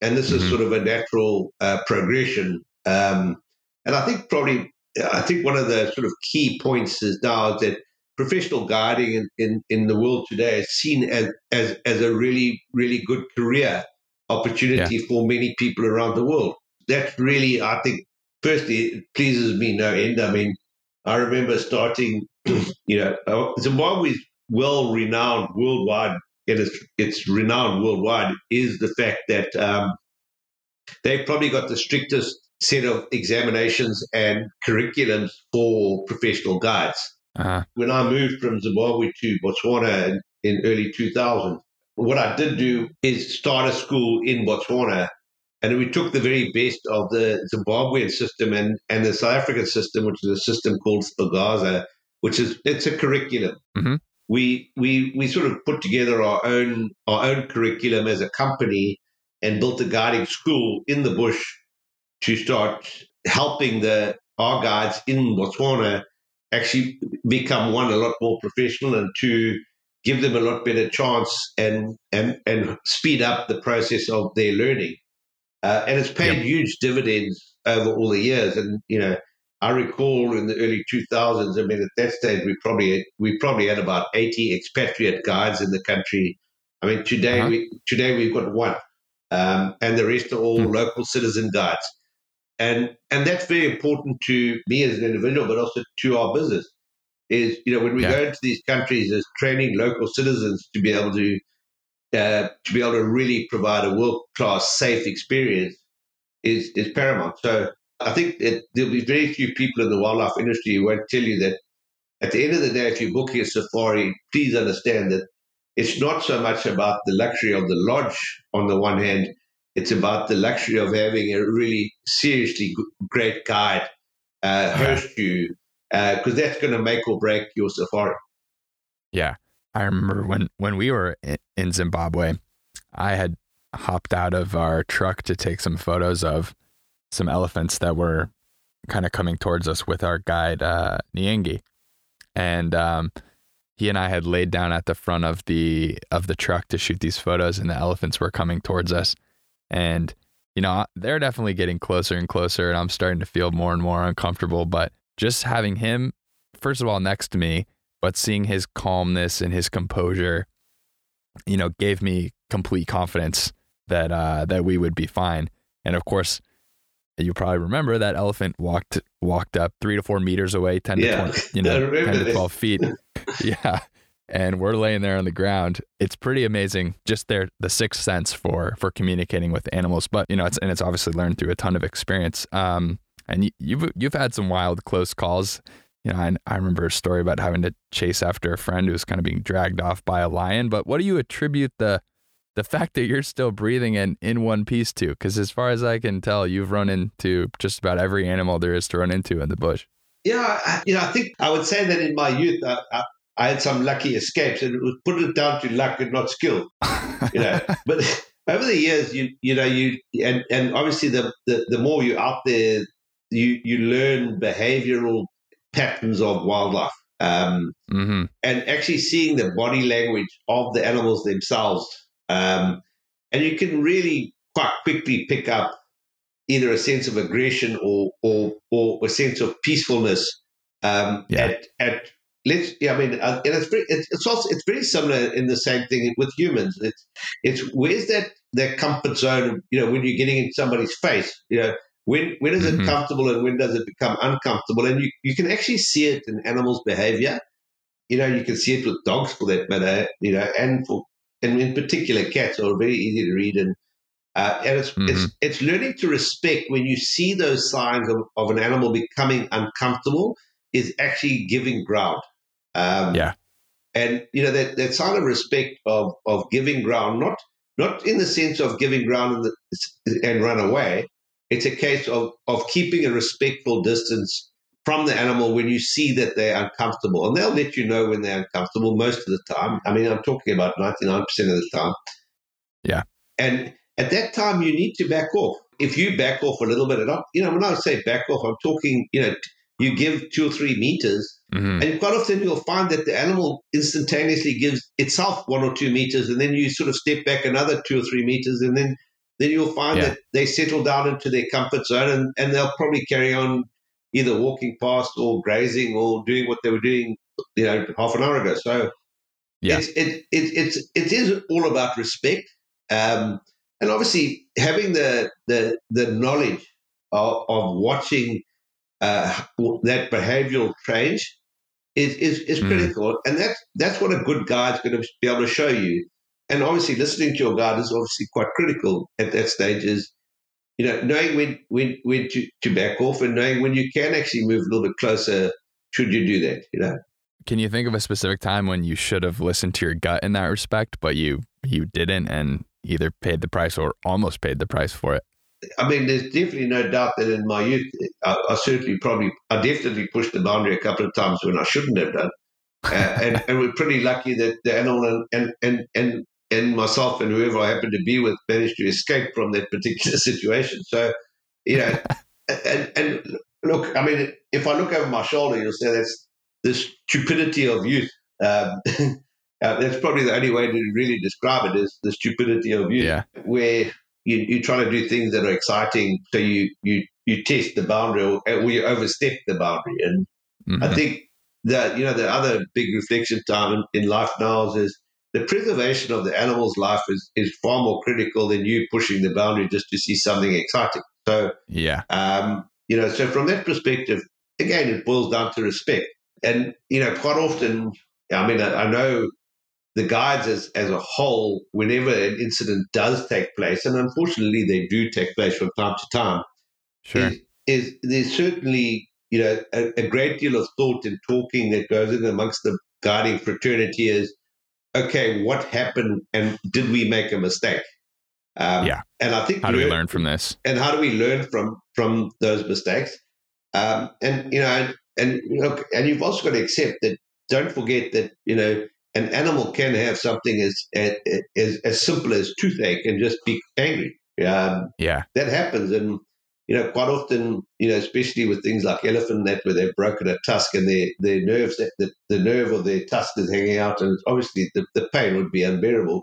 S1: and this mm-hmm. is sort of a natural uh, progression. Um, and I think probably, I think one of the sort of key points is now that professional guiding in, in, in the world today is seen as, as, as a really, really good career opportunity yeah. for many people around the world. That's really, I think, firstly, it pleases me no end. I mean, I remember starting, you know, uh, Zimbabwe's well renowned worldwide, and it's, it's renowned worldwide, is the fact that um, they've probably got the strictest set of examinations and curriculums for professional guides. Uh-huh. When I moved from Zimbabwe to Botswana in, in early 2000, what I did do is start a school in Botswana and we took the very best of the Zimbabwean system and, and the South African system, which is a system called FGASA, which is it's a curriculum. Mm-hmm. We we we sort of put together our own our own curriculum as a company and built a guiding school in the bush to start helping the our guides in Botswana actually become one a lot more professional and to give them a lot better chance and and and speed up the process of their learning. Uh, and it's paid yep. huge dividends over all the years. And you know, I recall in the early 2000s. I mean, at that stage, we probably we probably had about 80 expatriate guides in the country. I mean, today uh-huh. we today we've got one. um, and the rest are all
S2: Hmm.
S1: local citizen guides. And and that's very important to me as an individual, but also to our business. Is you know when we
S2: Yeah.
S1: go into these countries, is training local citizens to be able to uh, to be able to really provide a world class safe experience is is paramount. So I think that there'll be very few people in the wildlife industry who won't tell you that at the end of the day, if you're booking a safari, please understand that it's not so much about the luxury of the lodge on the one hand, it's about the luxury of having a really seriously great guide uh, host you, because that's going to make or break your safari.
S2: Yeah. I remember when, when we were in, Zimbabwe, I had hopped out of our truck to take some photos of some elephants that were kind of coming towards us with our guide, uh. And um, he and I had laid down at the front of the of the truck to shoot these photos, and the elephants were coming towards us. And you know, they're definitely getting closer and closer, and I'm starting to feel more and more uncomfortable. But just having him, first of all, next to me, but seeing his calmness and his composure, you know, gave me complete confidence that uh, that we would be fine. And of course, you probably remember that elephant walked walked up three to four meters away, ten
S1: Yeah,
S2: to 20, you know, ten to twelve feet. yeah. And we're laying there on the ground. It's pretty amazing, just their the sixth sense for for communicating with animals. But you know, it's and it's obviously learned through a ton of experience. Um, and you, you've you've had some wild close calls. You know, I, I remember a story about having to chase after a friend who was kind of being dragged off by a lion. But what do you attribute the the fact that you're still breathing and in one piece to? Because as far as I can tell, you've run into just about every animal there is to run into in the bush.
S1: Yeah, I, you know, I think I would say that in my youth, I, I, I had some lucky escapes, and it was put it down to luck and not skill. You know, but over the years, you you know, you and and obviously the the, the more you're out there, you you learn behavioural patterns of wildlife. Um,
S2: hmm
S1: and actually seeing the body language of the animals themselves. Um, and you can really quite quickly pick up either a sense of aggression or or, or a sense of peacefulness um,
S2: Yeah.
S1: at at let's yeah I mean uh, and it's very it's, it's also it's very similar in the same thing with humans it's it's where's that that comfort zone you know when you're getting in somebody's face you know when when is
S2: Mhm.
S1: it comfortable and when does it become uncomfortable and you, you can actually see it in animals behavior you know you can see it with dogs for that matter you know and for and in particular cats are very easy to read and uh, and it's,
S2: Mhm.
S1: it's it's learning to respect when you see those signs of, of an animal becoming uncomfortable is actually giving ground. Um,
S2: Yeah.
S1: and you know that, that sign of respect of of giving ground, not not in the sense of giving ground the, and run away. It's a case of of keeping a respectful distance from the animal when you see that they're uncomfortable, and they'll let you know when they're uncomfortable most of the time. I mean, I'm talking about ninety nine percent of the time.
S2: Yeah.
S1: and at that time you need to back off. If you back off a little bit, and I, you know, when I say back off, I'm talking, you know, you give two or three meters,
S2: hmm
S1: and quite often you'll find that the animal instantaneously gives itself one or two meters, and then you sort of step back another two or three meters, and then then you'll find
S2: Yeah.
S1: that they settle down into their comfort zone, and, and they'll probably carry on either walking past or grazing or doing what they were doing, you know, half an hour ago. So
S2: Yeah.
S1: it's it, it it's it is all about respect, um, and obviously having the the the knowledge of, of watching uh, that behavioural change is is, is
S2: Mm.
S1: critical, and that's that's what a good guide's going to be able to show you. And obviously, listening to your guide is obviously quite critical at that stage. Is you know knowing when when when to, to back off and knowing when you can actually move a little bit closer. Should you do that? You know.
S2: Can you think of a specific time when you should have listened to your gut in that respect, but you you didn't, and either paid the price or almost paid the price for it?
S1: I mean, there's definitely no doubt that in my youth, I, I certainly probably, I definitely pushed the boundary a couple of times when I shouldn't have done. Uh, and, and we're pretty lucky that the animal and, and, and, and, myself and whoever I happened to be with managed to escape from that particular situation. So, you know, and, and look, I mean, if I look over my shoulder, you'll say that's the stupidity of youth. Um, uh, that's probably the only way to really describe it is the stupidity of youth
S2: Yeah.
S1: where you, you try to do things that are exciting, so you you you test the boundary or, or you overstep the boundary. And I
S2: Mhm.
S1: think that you know the other big reflection time in, in life now is the preservation of the animal's life is, is far more critical than you pushing the boundary just to see something exciting. So,
S2: yeah,
S1: um, you know, so from that perspective, again, it boils down to respect. And, you know, quite often, I mean, I, I know the guides as, as a whole, whenever an incident does take place, and unfortunately they do take place from time to time,
S2: sure.
S1: is, is there's certainly, you know, a, a great deal of thought and talking that goes in amongst the guiding fraternity is, okay, what happened and did we make a mistake?
S2: Um, yeah.
S1: And I think
S2: how do we learn from this?
S1: And how do we learn from from those mistakes? Um, and you know, and, and know, and you've also got to accept that. Don't forget that you know an animal can have something as as as simple as toothache and just be angry. Um,
S2: yeah,
S1: that happens, and you know, quite often, you know, especially with things like elephant net where they've broken a tusk and their their nerves, the, the nerve of their tusk is hanging out, and obviously the, the pain would be unbearable.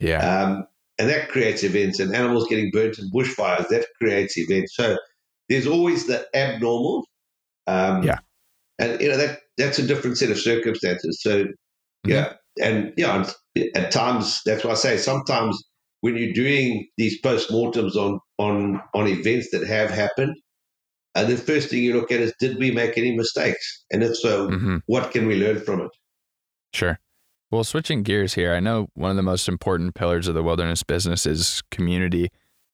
S2: Yeah.
S1: Um, and that creates events, and animals getting burnt in bushfires that creates events. So there's always the abnormal.
S2: Um, yeah.
S1: And you know that that's a different set of circumstances. So mm-hmm. yeah, and yeah, at times that's why I say sometimes when you're doing these post-mortems on on on events that have happened, and the first thing you look at is did we make any mistakes, and if so, mm-hmm. what can we learn from it?
S2: Sure. Well, switching gears here, I know one of the most important pillars of the wilderness business is community.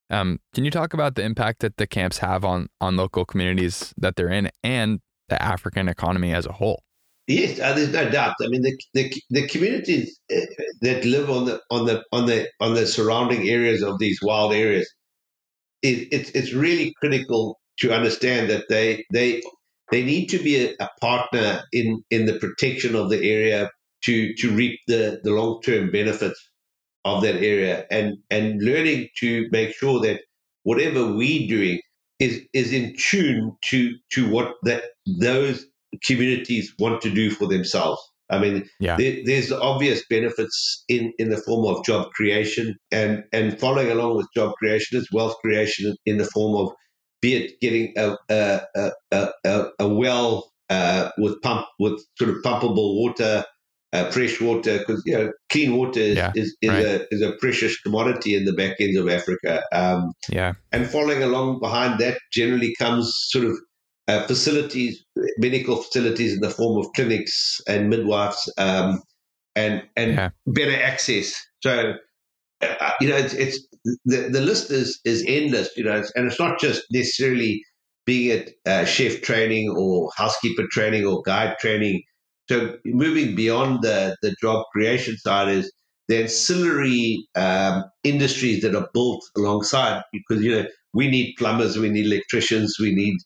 S2: Um, can you talk about the impact that the camps have on on local communities that they're in and the African economy as a whole?
S1: Yes, uh, there's no doubt. I mean, the, the the communities uh, that live on the on the on the on the surrounding areas of these wild areas, it, it's it's really critical to understand that they they they need to be a, a partner in in the protection of the area to to reap the the long term benefits of that area, and and learning to make sure that whatever we're doing is is in tune to to what that those communities want to do for themselves. I mean,
S2: yeah.
S1: there, there's obvious benefits in, in the form of job creation, and, and following along with job creation is wealth creation in the form of, be it getting a a, a, a, a well uh, with pump with sort of pumpable water, uh, fresh water, because you know clean water is
S2: yeah,
S1: is, is
S2: right.
S1: a is a precious commodity in the back ends of Africa. Um,
S2: yeah,
S1: and following along behind that generally comes sort of uh, facilities, medical facilities in the form of clinics and midwives, um, and and yeah. better access. So, uh, you know, it's, it's the, the list is is endless. You know, and it's not just necessarily being it uh, chef training or housekeeper training or guide training. So, moving beyond the the job creation side is the ancillary um, industries that are built alongside because you know we need plumbers, we need electricians, we need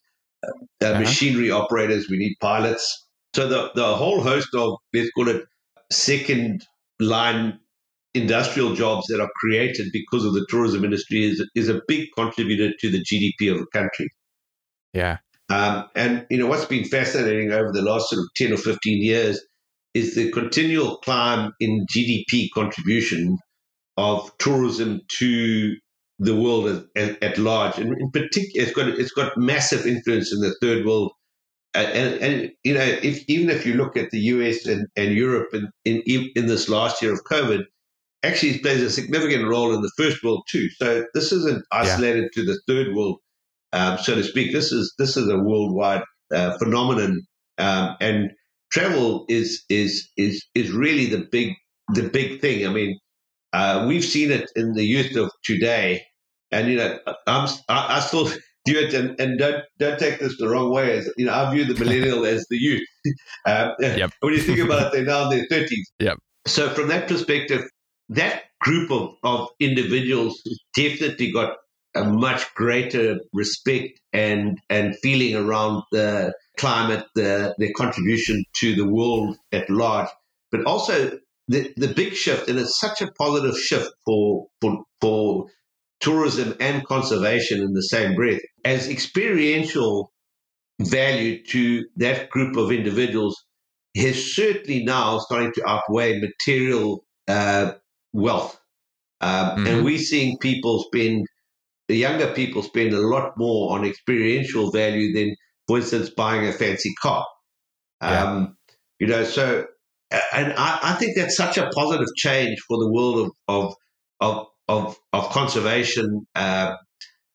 S1: uh-huh. machinery operators, we need pilots. So the, the whole host of, let's call it second line industrial jobs that are created because of the tourism industry is, is a big contributor to the GDP of the country.
S2: Yeah.
S1: Um, and, you know, what's been fascinating over the last sort of 10 or 15 years is the continual climb in GDP contribution of tourism to the world at, at, at large, and in particular, it's got it's got massive influence in the third world. And, and, and you know, if even if you look at the US and, and Europe in, in in this last year of COVID, actually it plays a significant role in the first world too. So this isn't isolated yeah. to the third world, um, so to speak. This is this is a worldwide uh, phenomenon, um, and travel is is is is really the big the big thing. I mean, uh, we've seen it in the youth of today, and you know, I'm I, I still view it, and, and don't don't take this the wrong way. As you know, I view the millennial as the youth. Um,
S2: yep.
S1: When you think about it, they're now in their thirties.
S2: Yep.
S1: So from that perspective, that group of, of individuals definitely got a much greater respect and and feeling around the climate, the their contribution to the world at large, but also the, the big shift, and it's such a positive shift for, for, for tourism and conservation in the same breath, as experiential value to that group of individuals is certainly now starting to outweigh material uh, wealth. Um, mm-hmm. And we're seeing people spend, the younger people spend a lot more on experiential value than, for instance, buying a fancy car. Um, You know, so and I, I, think that's such a positive change for the world of of of of, conservation uh,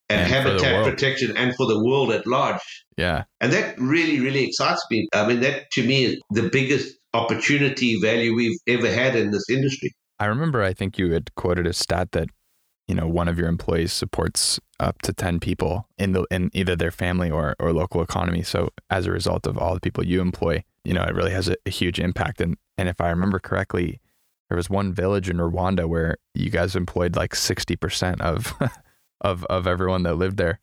S1: and, and, habitat protection, and for the world at large.
S2: Yeah,
S1: and that really really excites me. I mean, that to me is the biggest opportunity value we've ever had in this industry.
S2: I remember, I think you had quoted a stat that you know one of your employees supports up to 10 people in the in either their family or or local economy so as a result of all the people you employ you know it really has a, a huge impact and and if i remember correctly there was one village in Rwanda where you guys employed like 60% of of of everyone that lived there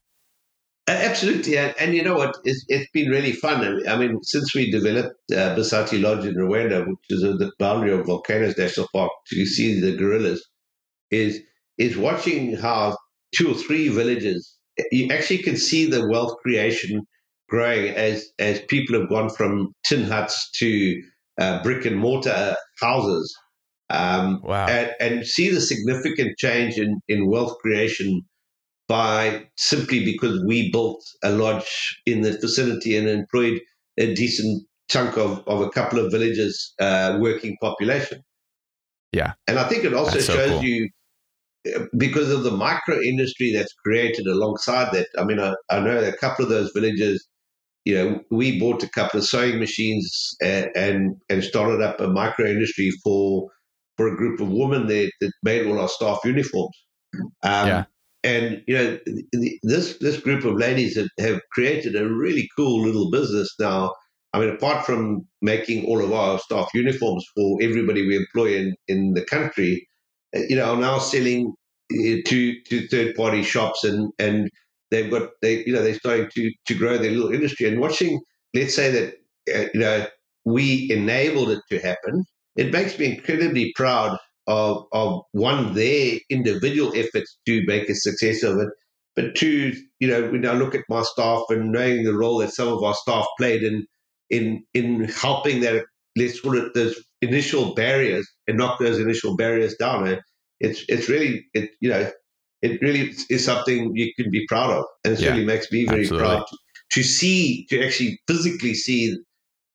S1: Absolutely, and, and, you know what? It's, it's been really fun. I mean, since we developed uh, Bisate Lodge in Rwanda, which is at the boundary of Volcanoes National Park, to see the gorillas, is is watching how two or three villages, you actually can see the wealth creation growing as as people have gone from tin huts to uh, brick and mortar houses. Um, wow! And, and see the significant change in in wealth creation by simply because we built a lodge in the vicinity and employed a decent chunk of, of a couple of villages uh, working population.
S2: Yeah.
S1: And I think it also so shows cool. you because of the micro industry that's created alongside that. I mean, I, I, know a couple of those villages. You know, we bought a couple of sewing machines and and, and started up a micro industry for for a group of women there that made all our staff uniforms. Um, yeah. And you know, this this group of ladies have, have created a really cool little business now. I mean, apart from making all of our staff uniforms for everybody we employ in, in the country, you know, are now selling uh, to to third party shops and and they've got they you know they're starting to to grow their little industry and watching. Let's say that uh, you know we enabled it to happen. It makes me incredibly proud of of one their individual efforts to make a success of it, but two, you know, when I look at my staff and knowing the role that some of our staff played in in in helping that let's call it those initial barriers and knock those initial barriers down. It's it's really it you know it really is something you can be proud of, and it yeah, really makes me very absolutely. proud to, to see to actually physically see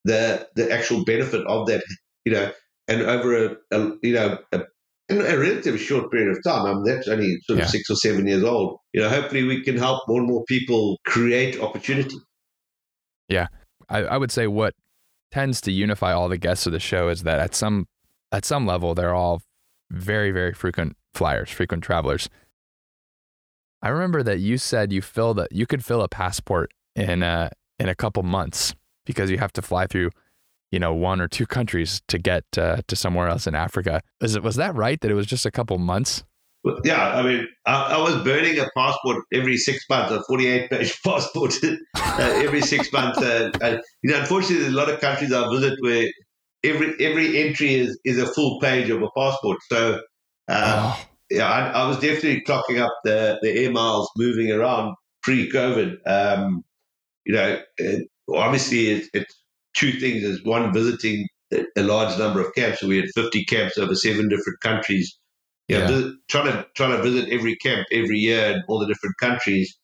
S1: the the actual benefit of that. You know, and over a, a you know a, in a relatively short period of time. I mean, that's only sort of yeah. six or seven years old. You know, hopefully we can help more and more people create opportunity.
S2: Yeah, I, I would say what tends to unify all the guests of the show is that at some at some level they're all very very frequent flyers, frequent travelers. I remember that you said you filled a, you could fill a passport in a in a couple months because you have to fly through you know one or two countries to get uh, to somewhere else in Africa. Was it was that right that it was just a couple months?
S1: yeah, I mean, I, I, was burning a passport every six months, a 48 page passport uh, every six months. Uh, and, you know, unfortunately, there's a lot of countries I visit where every every entry is, is a full page of a passport. So, uh, oh. Yeah, I, I, was definitely clocking up the, the air miles moving around pre COVID. Um, you know, it, obviously, it, it's two things. Is one, visiting a large number of camps. So we had 50 camps over seven different countries yeah, Visit, trying to trying to visit every camp every year in all the different countries.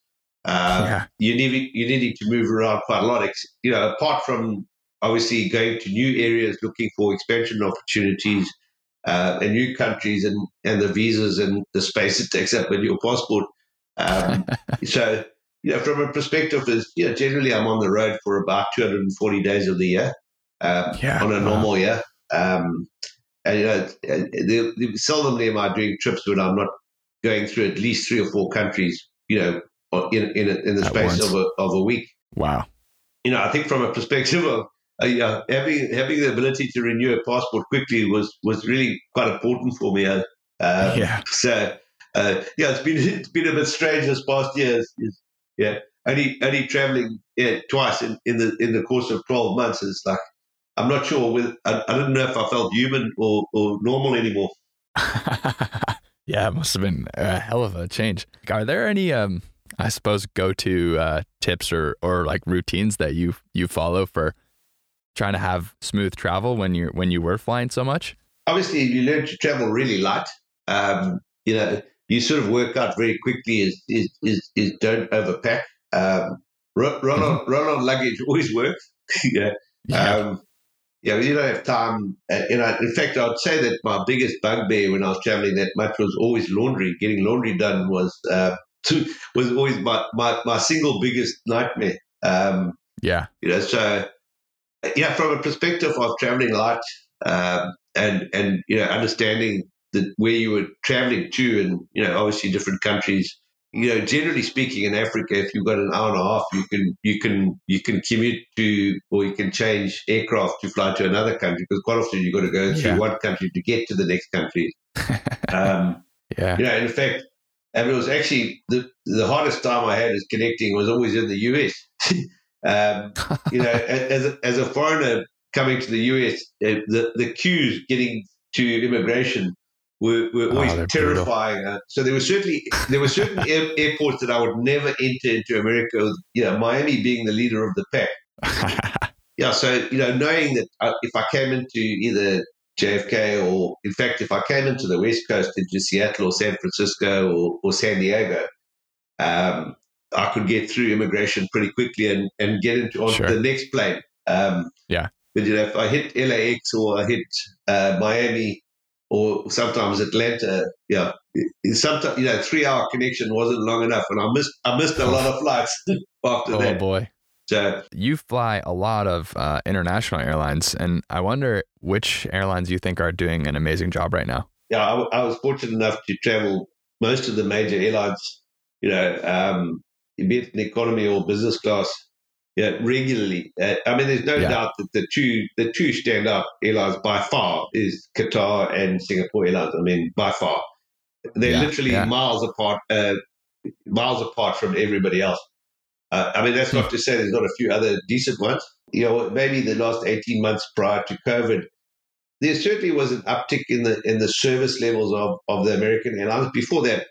S1: Uh, yeah. You need you needing to move around quite a lot. You know, apart from obviously going to new areas, looking for expansion opportunities uh, and new countries, and and the visas and the space it takes up in your passport. Um, so, you know, from a perspective, is you know, generally I'm on the road for about 240 days of the year um, yeah, on a normal wow. year. Um, and, you know, they, they, seldomly am I doing trips when I'm not going through at least three or four countries, you know, in in, in the space of a, of a week.
S2: Wow.
S1: You know, I think from a perspective of uh, yeah, having having the ability to renew a passport quickly was was really quite important for me. Uh, yeah. So uh, yeah, it's been it's been a bit strange this past year. yeah, only only traveling yeah, twice in, in the in the course of twelve months is like I'm not sure. With I, I don't know if I felt human or, or normal anymore.
S2: yeah, it must have been a hell of a change. Are there any, um, I suppose, go to uh, tips or or like routines that you you follow for trying to have smooth travel when you when you were flying so much?
S1: Obviously, you learn to travel really light. Um, you know, you sort of work out very quickly is is is, is don't overpack. Um, run on run on luggage always works. yeah. yeah. Um, you you don't have time. Uh, you know, in fact, I'd say that my biggest bugbear when I was traveling that much was always laundry. Getting laundry done was uh, was always my, my, my single biggest nightmare. Um,
S2: yeah.
S1: You know, so yeah, from a perspective of traveling light um, and and you know understanding that where you were traveling to, and you know, obviously different countries. You know, generally speaking, in Africa, if you've got an hour and a half, you can you can you can commute to, or you can change aircraft to fly to another country because quite often you've got to go through
S2: Yeah.
S1: one country to get to the next country. Um,
S2: yeah.
S1: you know, in fact, and it was actually the the hardest time I had is connecting was always in the US. um, you know, as a, as a foreigner coming to the US, uh, the the queues getting to immigration were, were
S2: Oh,
S1: always
S2: they're
S1: terrifying. Uh, so there were certainly there were certain air, airports that I would never enter into America. You know, Miami being the leader of the pack. Yeah, so you know, knowing that uh, if I came into either JFK or, in fact, if I came into the West Coast into Seattle or San Francisco or, or San Diego, um, I could get through immigration pretty quickly and, and get into onto
S2: Sure.
S1: the next plane. Um,
S2: Yeah.
S1: But you know, if I hit LAX or I hit uh, Miami or sometimes Atlanta, yeah, sometimes you know, three hour connection wasn't long enough, and I missed I missed a lot of flights after
S2: oh
S1: that.
S2: boy.
S1: So
S2: You fly a lot of uh, international airlines, and I wonder which airlines you think are doing an amazing job right now.
S1: yeah, I, I was fortunate enough to travel most of the major airlines, you know, um, be it in economy or business class, yeah, regularly. Uh, I mean, there's no
S2: Yeah.
S1: doubt that the two the two standout airlines by far is Qatar and Singapore Airlines. I mean, by far, they're
S2: Yeah,
S1: literally
S2: yeah.
S1: miles apart, uh, miles apart from everybody else. Uh, I mean, that's not to say there's not a few other decent ones. You know, maybe the last 18 months prior to COVID, there certainly was an uptick in the in the service levels of, of the American airlines. Before that,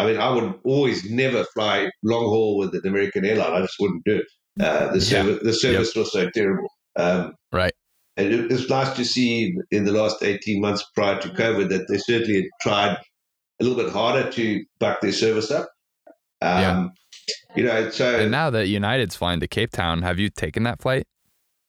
S1: I mean, I would always never fly long haul with an American airline. I just wouldn't do it. Uh, the
S2: Yeah.
S1: service the service was so terrible. Um,
S2: Right.
S1: and it, it's nice to see in the last 18 months prior to COVID that they certainly had tried a little bit harder to buck their service up. Um,
S2: Yeah.
S1: You know, so
S2: And now that United's flying to Cape Town, have you taken that flight?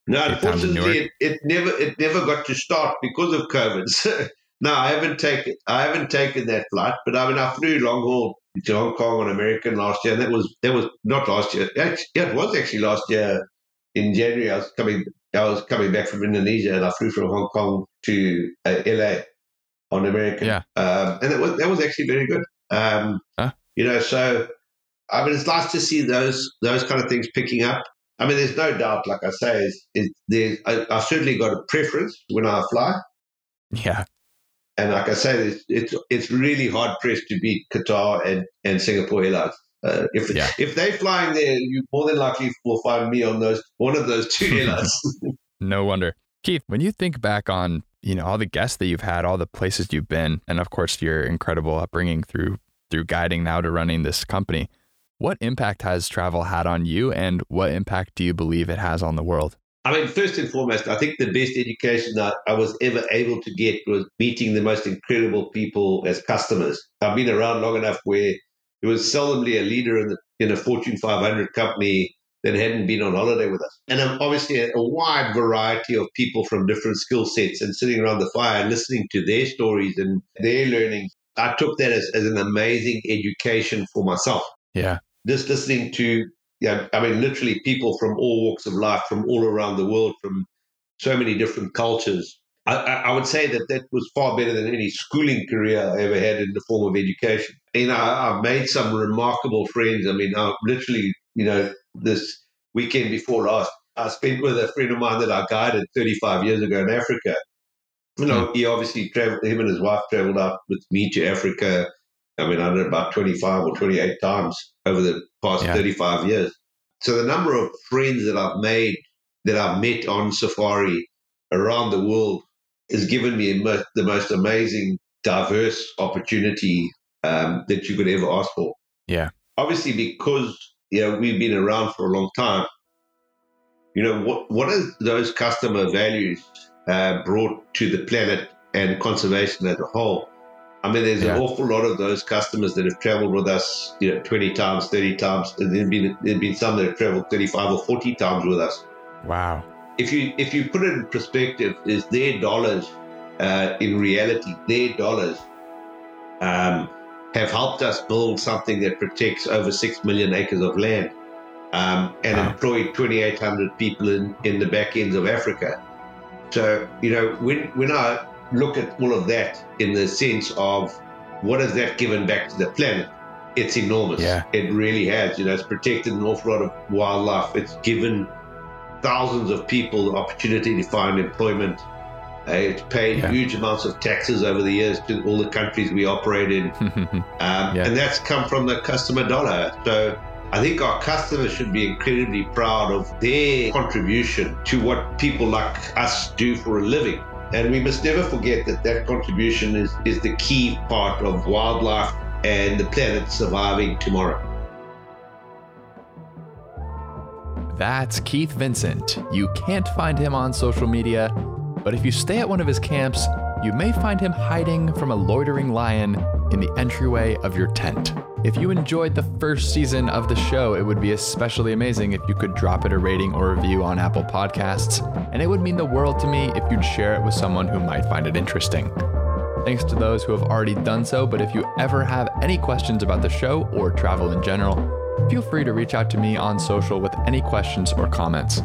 S1: No,
S2: Cape
S1: unfortunately, it, it never it never got to start because of COVID. So, no, I haven't taken I haven't taken that flight, but I mean I flew long haul to Hong Kong on American last year. And that was that was not last year. Actually, yeah, it was actually last year in January. I was coming I was coming back from Indonesia and I flew from Hong Kong to uh, LA on American.
S2: Yeah.
S1: um, and it was that was actually very good. Um,
S2: Huh?
S1: You know, so I mean, it's nice to see those those kind of things picking up. I mean, there's no doubt, like I say, is, is there's, I, I've certainly got a preference when I fly.
S2: Yeah.
S1: And like I say, it's it's, it's really hard pressed to beat Qatar and, and Singapore Airlines. Uh, if
S2: Yeah.
S1: if they're flying there, you more than likely will find me on those one of those two airlines.
S2: No wonder. Keith, when you think back on, you know, all the guests that you've had, all the places you've been, and of course your incredible upbringing through through guiding now to running this company, what impact has travel had on you and what impact do you believe it has on the world?
S1: I mean, first and foremost, I think the best education that I was ever able to get was meeting the most incredible people as customers. I've been around long enough where there was seldomly a leader in, the, in a Fortune 500 company that hadn't been on holiday with us. And um, obviously, a, a wide variety of people from different skill sets and sitting around the fire and listening to their stories and their learnings. I took that as, as an amazing education for myself
S2: Yeah.
S1: just listening to yeah i mean literally people from all walks of life from all around the world from so many different cultures I, I would say that that was far better than any schooling career I ever had in the form of education. You know, I- I've made some remarkable friends. I mean, I literally, you know, this weekend before last, I spent with a friend of mine that I guided 35 years ago in Africa. You know, hmm. he obviously traveled, him and his wife traveled out with me to Africa. I mean, I don't know, about 25 or 28 times over the past
S2: Yeah.
S1: 35 years. So the number of friends that I've made, that I've met on safari around the world has given me mo- the most amazing, diverse opportunity um, that you could ever ask for.
S2: Yeah.
S1: Obviously, because you know we've been around for a long time. You know what? What is those customer values uh, brought to the planet and conservation as a whole? I mean, there's
S2: Yeah.
S1: an awful lot of those customers that have traveled with us, you know, 20 times, 30 times. And there've been, there've been some that have traveled 35 or 40 times with us.
S2: Wow.
S1: if you if you put it in perspective, is their dollars uh, in reality, their dollars um, have helped us build something that protects over six million acres of land um, and wow. employ 2,800 people in, in the back ends of Africa. So you know when when I look at all of that in the sense of what has that given back to the planet? It's enormous.
S2: Yeah.
S1: It really has. You know, it's protected an awful lot of wildlife. It's given thousands of people the opportunity to find employment. Uh, it's paid yeah. huge amounts of taxes over the years to all the countries we operate in. um, yeah. And that's come from the customer dollar. So I think our customers should be incredibly proud of their contribution to what people like us do for a living. And we must never forget that that contribution is, is the key part of wildlife and the planet surviving tomorrow.
S2: That's Keith Vincent. You can't find him on social media, but if you stay at one of his camps, you may find him hiding from a loitering lion in the entryway of your tent. If you enjoyed the first season of the show, it would be especially amazing if you could drop it a rating or review on Apple Podcasts, and it would mean the world to me if you'd share it with someone who might find it interesting. Thanks to those who have already done so, but if you ever have any questions about the show or travel in general, feel free to reach out to me on social with any questions or comments.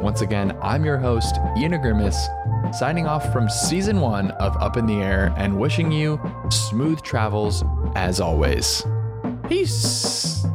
S2: Once again, I'm your host, Ian Agrimis, signing off from season one of Up in the Air and wishing you smooth travels as always. Peace.